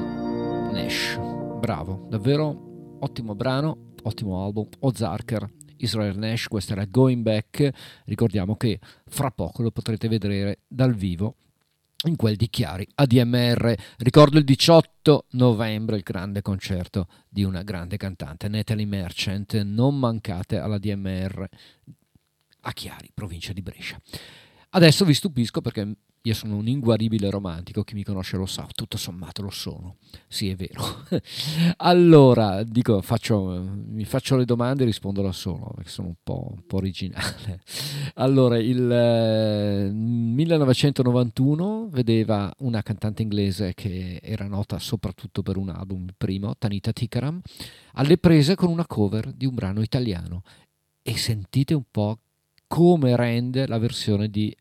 Nash, bravo, davvero ottimo brano, ottimo album, Ozarker, Israel Nash, questo era Going Back, ricordiamo che fra poco lo potrete vedere dal vivo in quel di Chiari ADMR. Ricordo il 18 novembre il grande concerto di una grande cantante, Natalie Merchant, non mancate alla DMR a Chiari, provincia di Brescia. Adesso vi stupisco perché io sono un inguaribile romantico, chi mi conosce lo sa, tutto sommato lo sono. Sì, è vero. allora, dico, faccio, mi faccio le domande e rispondo da solo, perché sono un po', un po' originale. Allora, il eh, 1991 vedeva una cantante inglese che era nota soprattutto per un album, primo, Tanita Tikaram, alle prese con una cover di un brano italiano. E sentite un po' come rende la versione di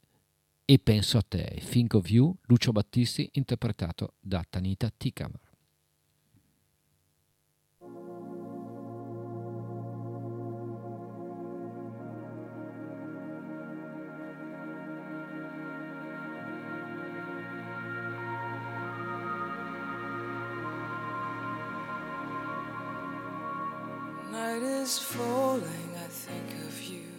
E penso a te, Think of You, Lucio Battisti, interpretato da Tanita is falling, I think of you.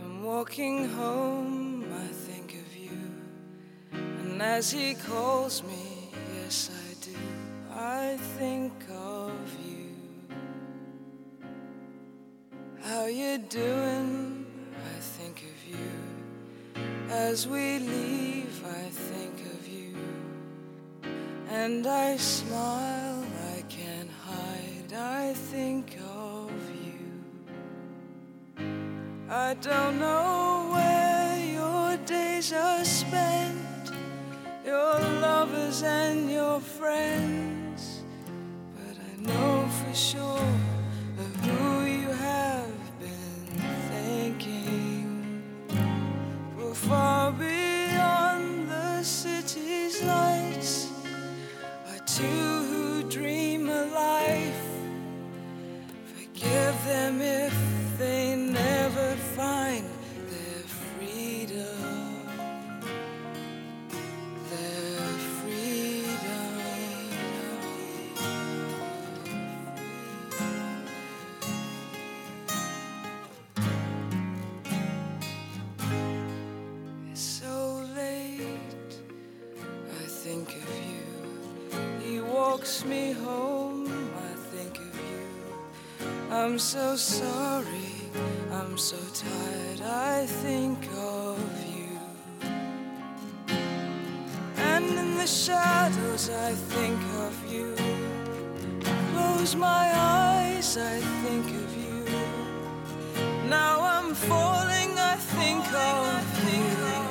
I'm walking home, And as he calls me, yes, I do, I think of you. How you doing? I think of you. As we leave, I think of you. And I smile, I can't hide, I think of you. I don't know where your days are spent, your lovers and your friends, but I know for sure of who you have been thinking. For far beyond the city's lights are two who dream a life. Forgive them if they never find I'm so sorry. I'm so tired. I think of you. And in the shadows, I think of you. Close my eyes. I think of you. Now I'm falling. I think of you.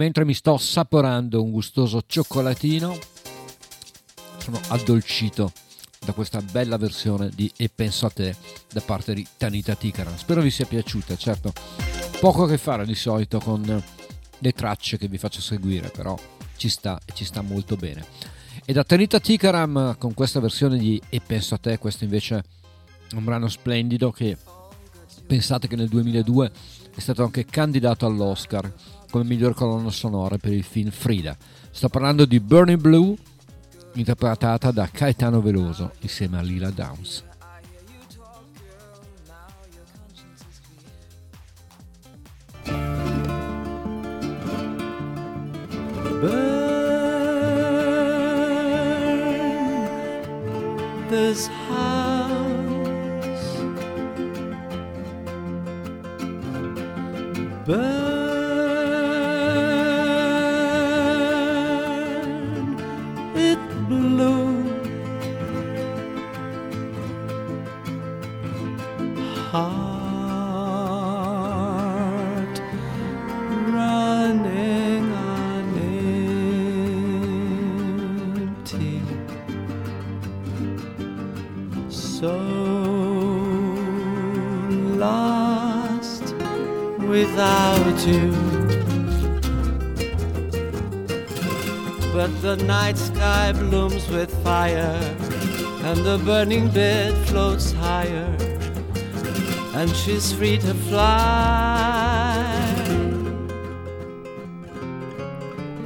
Mentre mi sto assaporando un gustoso cioccolatino, sono addolcito da questa bella versione di E penso a te da parte di Tanita Tikaram. Spero vi sia piaciuta, certo, poco a che fare di solito con le tracce che vi faccio seguire, però ci sta e ci sta molto bene. E da Tanita Tikaram con questa versione di E penso a te, questo invece è un brano splendido che pensate che nel 2002 è stato anche candidato all'Oscar come miglior colonna sonora per il film Frida. Sto parlando di Burning Blue, interpretata da Caetano Veloso insieme a Lila Downs. burn this house. Burn Heart running on empty. So lost without you. But the night sky blooms with fire, and the burning bed floats higher, and she's free to fly.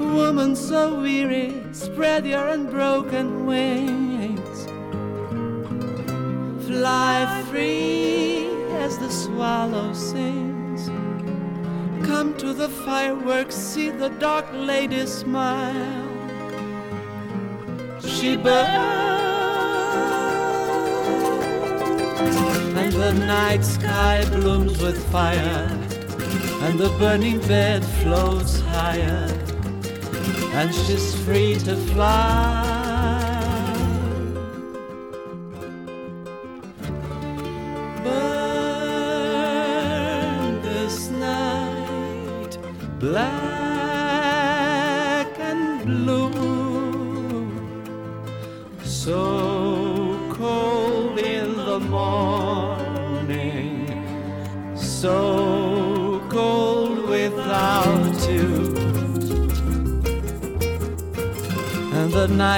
Woman so weary, spread your unbroken wings. Fly free as the swallow sings. Come to the fireworks, see the dark lady smile. She burns, and the night sky blooms with fire, and the burning bed floats higher, and she's free to fly.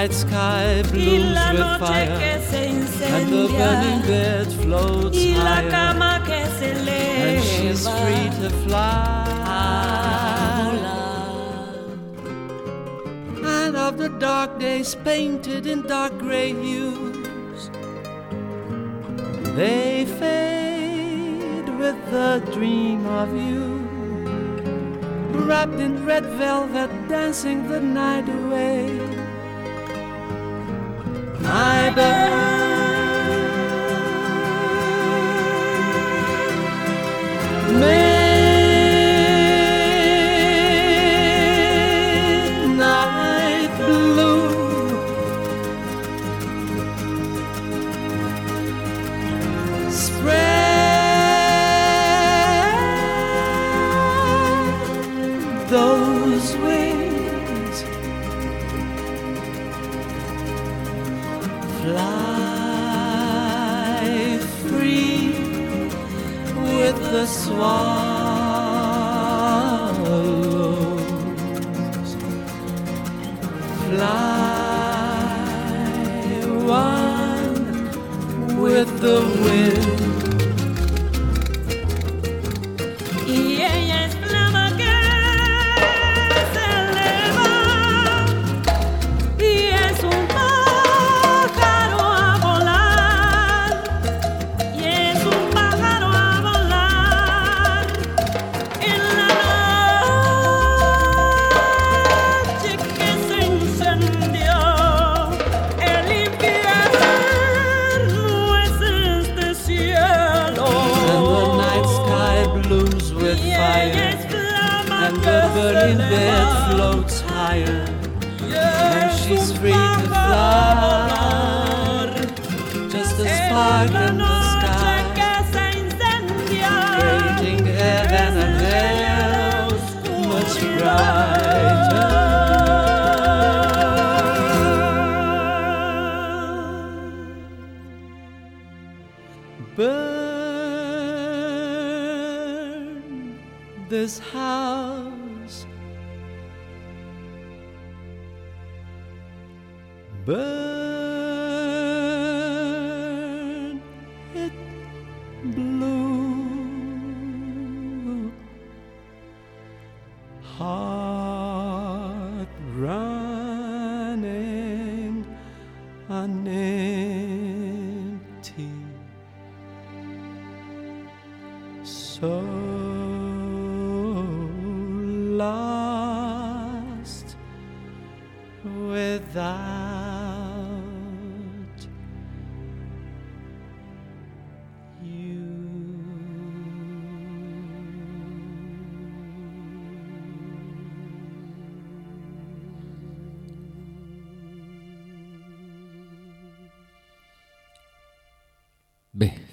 Night sky blooms with fire and the burning bed floats higher cama que se and she's free to fly. And of the dark days painted in dark gray hues, they fade with the dream of you. Wrapped in red velvet, dancing the night away. I bird.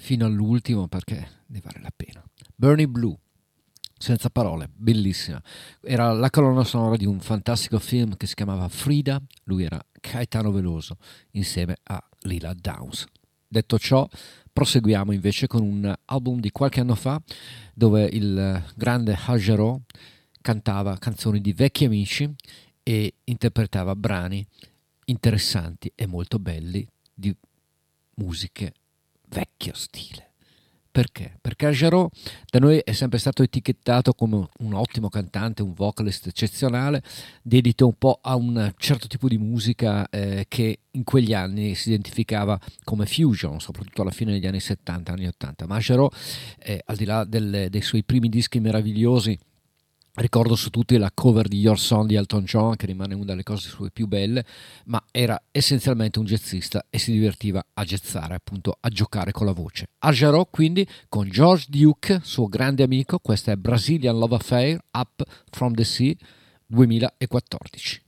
Fino all'ultimo perché ne vale la pena. Bernie Blue, senza parole, bellissima. Era la colonna sonora di un fantastico film che si chiamava Frida, lui era Caetano Veloso insieme a Lila Downs. Detto ciò, proseguiamo invece con un album di qualche anno fa dove il grande Hajarò cantava canzoni di vecchi amici e interpretava brani interessanti e molto belli di musiche vecchio stile. Perché? Perché Jarreau da noi è sempre stato etichettato come un ottimo cantante, un vocalist eccezionale, dedito un po' a un certo tipo di musica eh, che in quegli anni si identificava come fusion, soprattutto alla fine degli anni 70, anni 80. Ma Jarreau, eh, al di là delle- dei suoi primi dischi meravigliosi, Ricordo su tutti la cover di Your Song di Elton John, che rimane una delle cose sue più belle, ma era essenzialmente un jazzista e si divertiva a jazzare, appunto a giocare con la voce. Ajarò quindi con George Duke, suo grande amico, questa è Brazilian Love Affair, Up from the Sea 2014.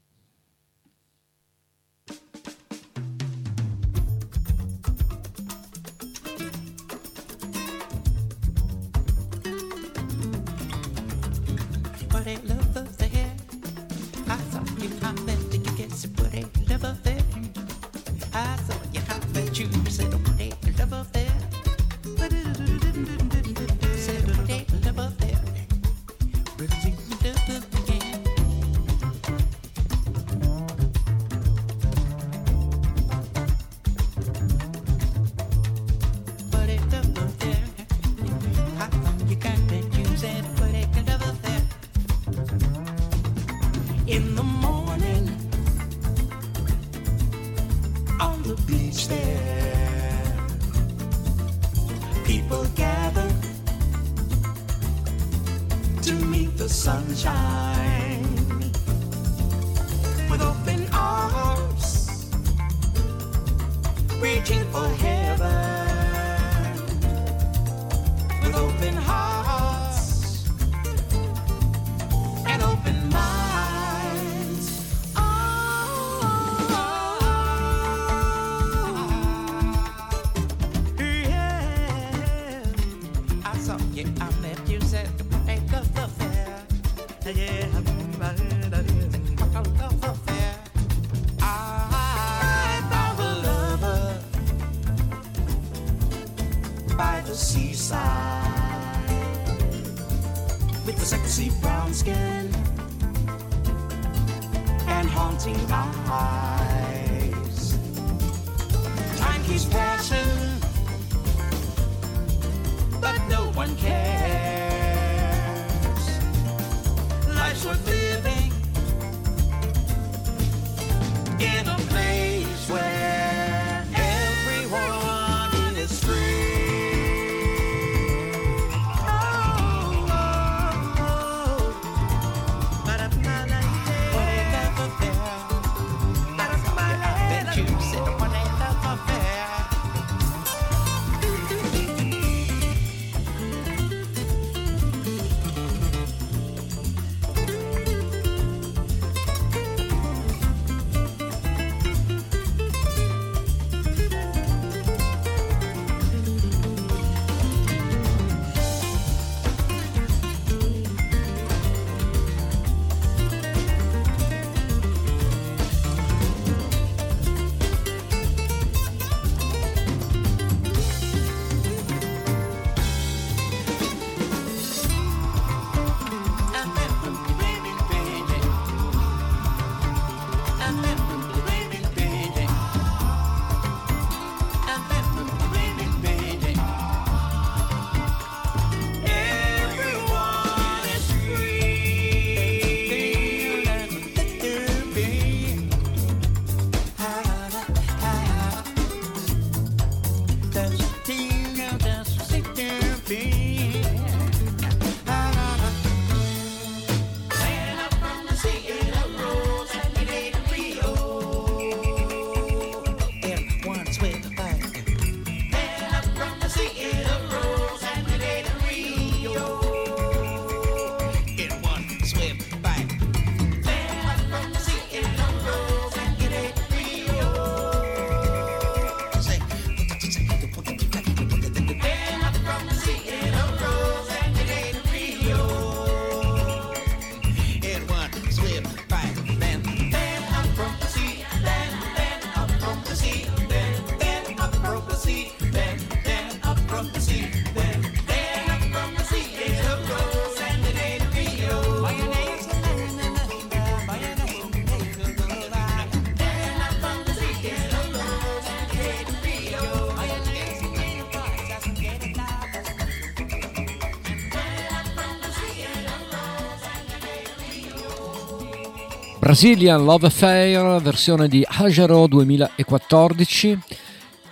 Brazilian Love Affair, versione di Hajaro 2014.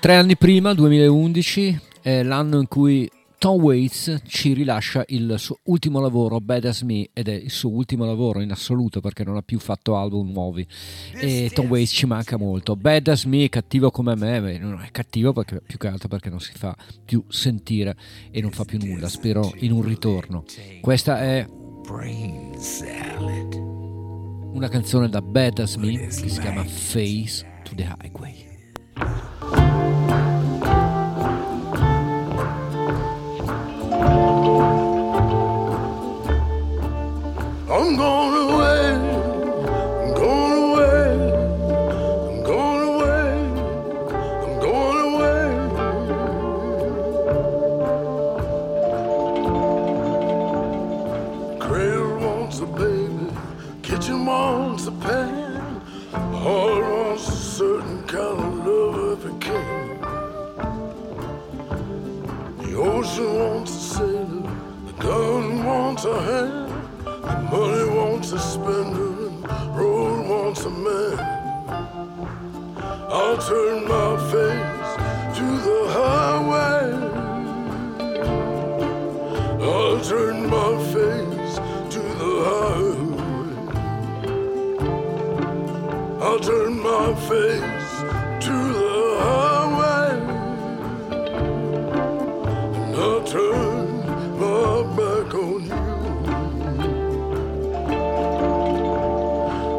Tre anni prima, 2011, è l'anno in cui Tom Waits ci rilascia il suo ultimo lavoro, Bad As Me, ed è il suo ultimo lavoro in assoluto perché non ha più fatto album nuovi. E Tom Waits ci manca molto. Bad As Me, cattivo come me, beh, non è cattivo perché, più che altro perché non si fa più sentire e non fa più nulla. Spero in un ritorno. Questa è una canzone da As Me che si chiama Face to the Highway. I'm going wants a pan. Heart wants a certain kind of love if it. The ocean wants a sailor. The gun wants a hand. The money wants a spender and the road wants a man. I'll turn my face to the highway. I'll turn my face to the highway. And I'll turn my back on you.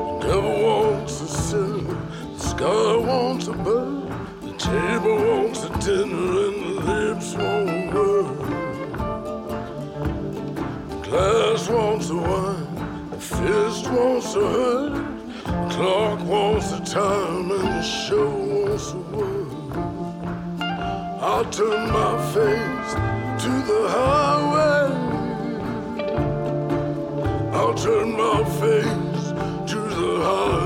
The devil wants a sinner, the sky wants a bird, the table wants a dinner, and the lips won't word. The glass wants a wine, the fist wants a hurt, clock wants the time, I'll turn my face to the highway. I'll turn my face to the highway.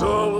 soul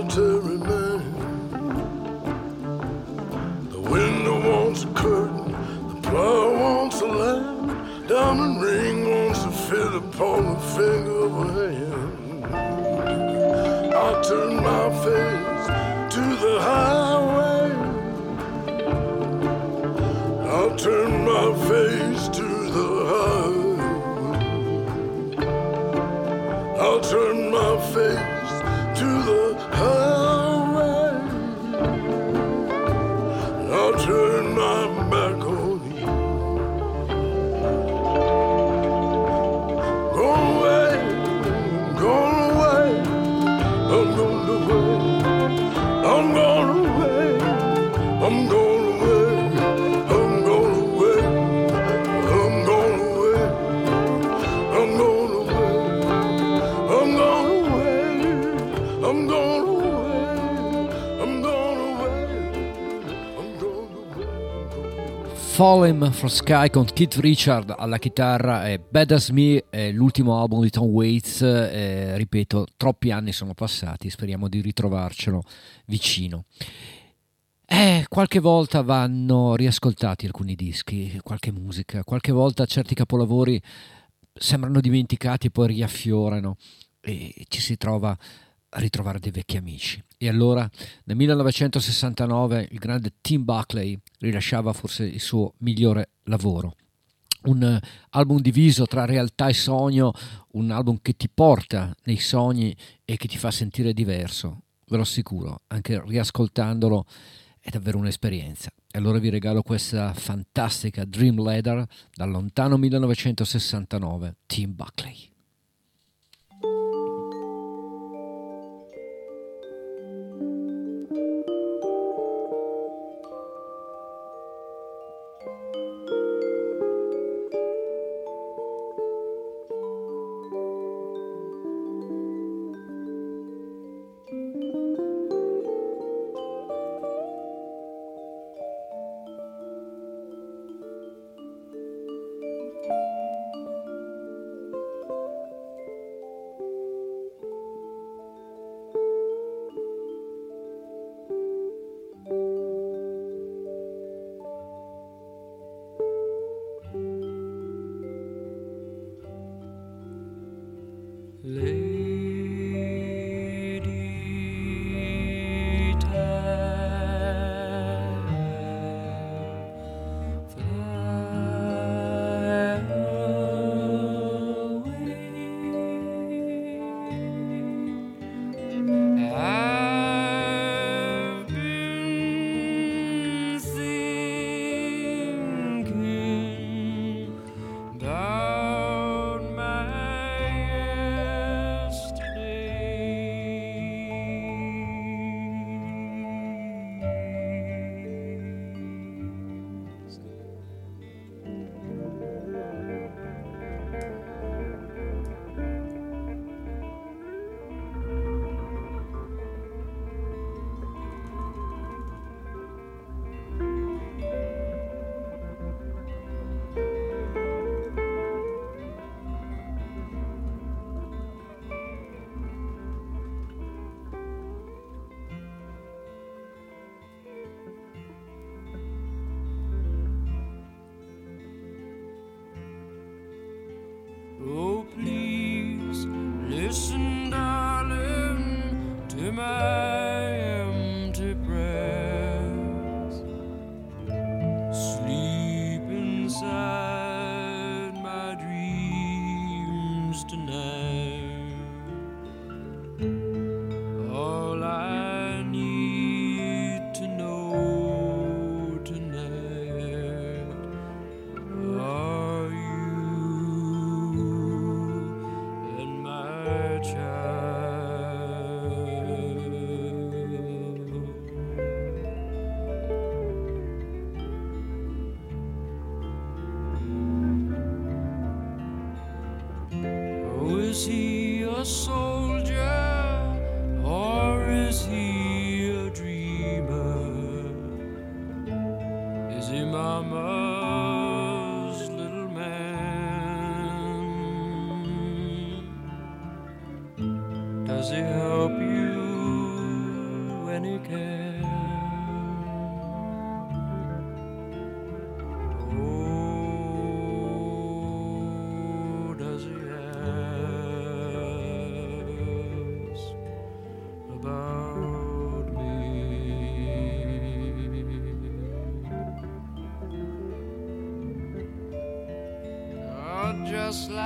Falling from Sky con Keith Richard alla chitarra e Bad As Me è l'ultimo album di Tom Waits, eh, ripeto, troppi anni sono passati, speriamo di ritrovarcelo vicino. Eh, qualche volta vanno riascoltati alcuni dischi, qualche musica, qualche volta certi capolavori sembrano dimenticati e poi riaffiorano e ci si trova a ritrovare dei vecchi amici. E allora nel 1969 il grande Tim Buckley rilasciava forse il suo migliore lavoro. Un eh, album diviso tra realtà e sogno, un album che ti porta nei sogni e che ti fa sentire diverso, ve lo assicuro, anche riascoltandolo è davvero un'esperienza. E allora vi regalo questa fantastica Dream Leather dal lontano 1969, Tim Buckley.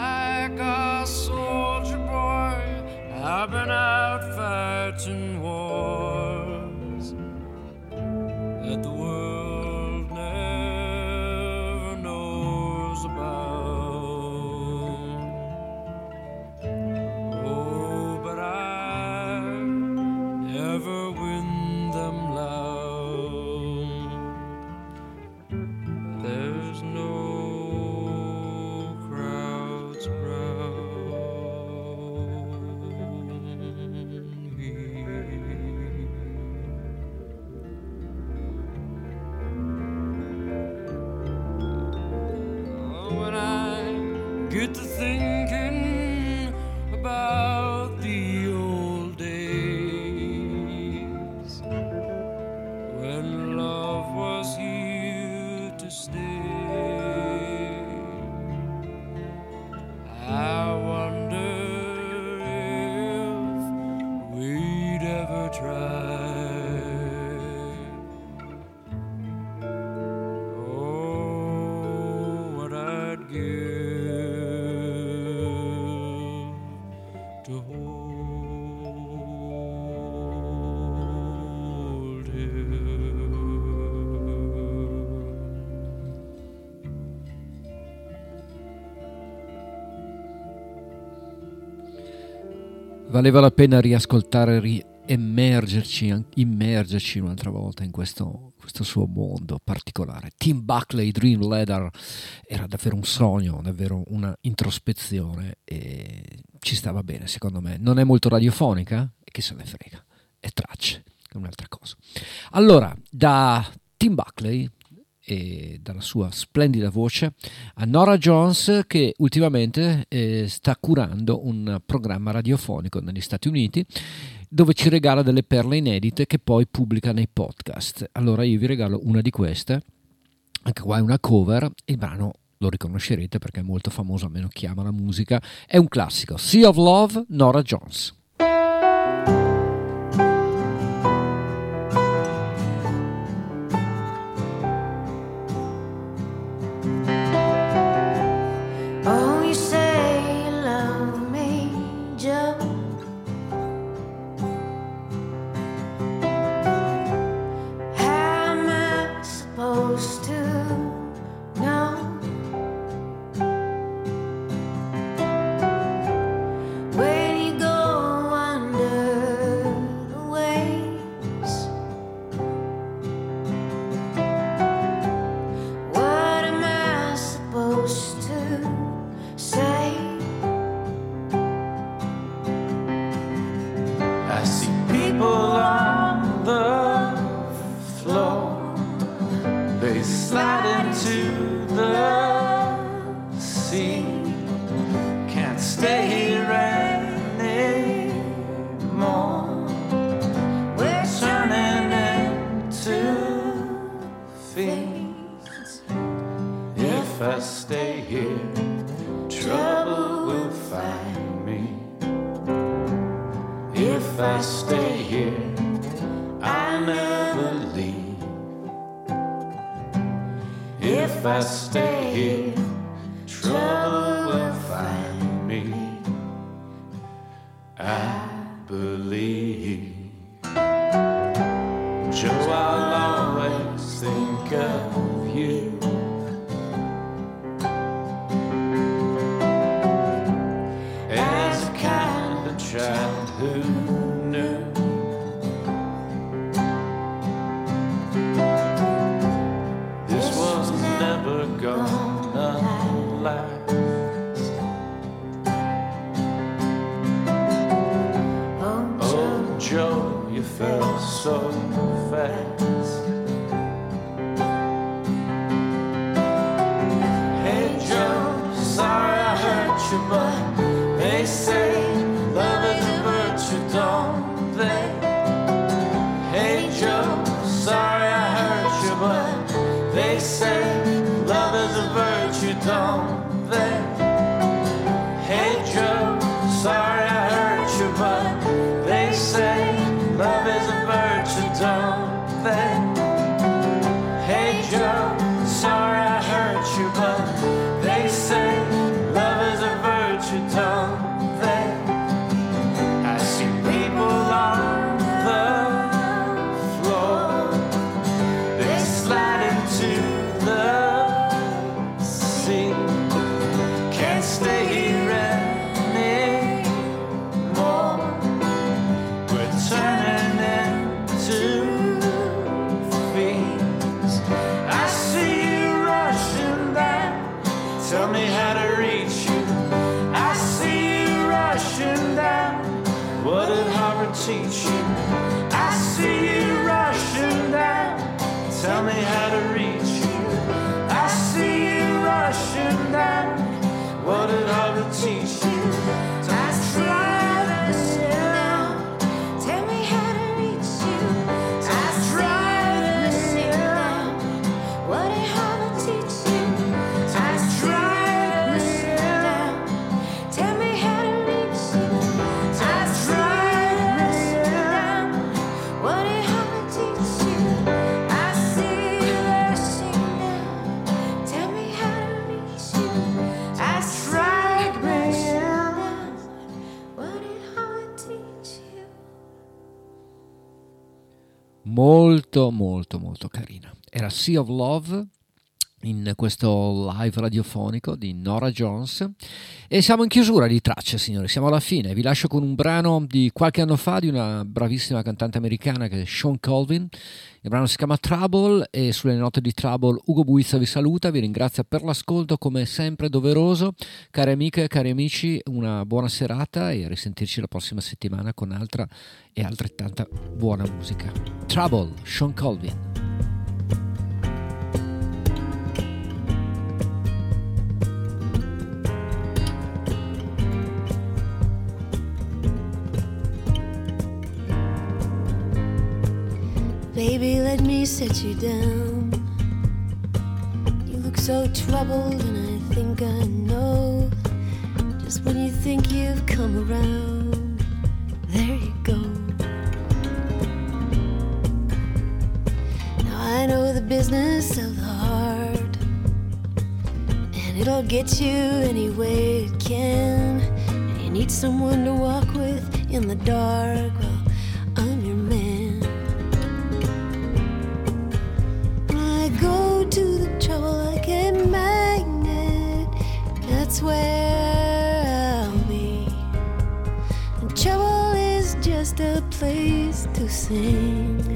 Like a soldier boy, I've been out fighting wars Valeva la pena riascoltare, riemergerci, immergerci un'altra volta in questo, questo suo mondo particolare. Tim Buckley, Dream Leather, era davvero un sogno, davvero una introspezione e ci stava bene secondo me. Non è molto radiofonica? E chi se ne frega, è tracce, è un'altra cosa. Allora, da Tim Buckley e dalla sua splendida voce a Nora Jones che ultimamente eh, sta curando un programma radiofonico negli Stati Uniti dove ci regala delle perle inedite che poi pubblica nei podcast. Allora io vi regalo una di queste, anche qua è una cover, il brano lo riconoscerete perché è molto famoso, almeno chi ama la musica, è un classico, Sea of Love, Nora Jones. I stay here, trouble Sea of Love in questo live radiofonico di Nora Jones. E siamo in chiusura di tracce signori, siamo alla fine, vi lascio con un brano di qualche anno fa di una bravissima cantante americana che è Sean Colvin, il brano si chiama Trouble e sulle note di Trouble Ugo Buizza vi saluta, vi ringrazia per l'ascolto come sempre doveroso, cari amiche e cari amici una buona serata e a risentirci la prossima settimana con altra e altrettanta buona musica. Trouble, Sean Colvin. Baby, let me set you down. You look so troubled, and I think I know. Just when you think you've come around, there you go. Now I know the business of the heart, and it'll get you any way it can. And you need someone to walk with in the dark. sing.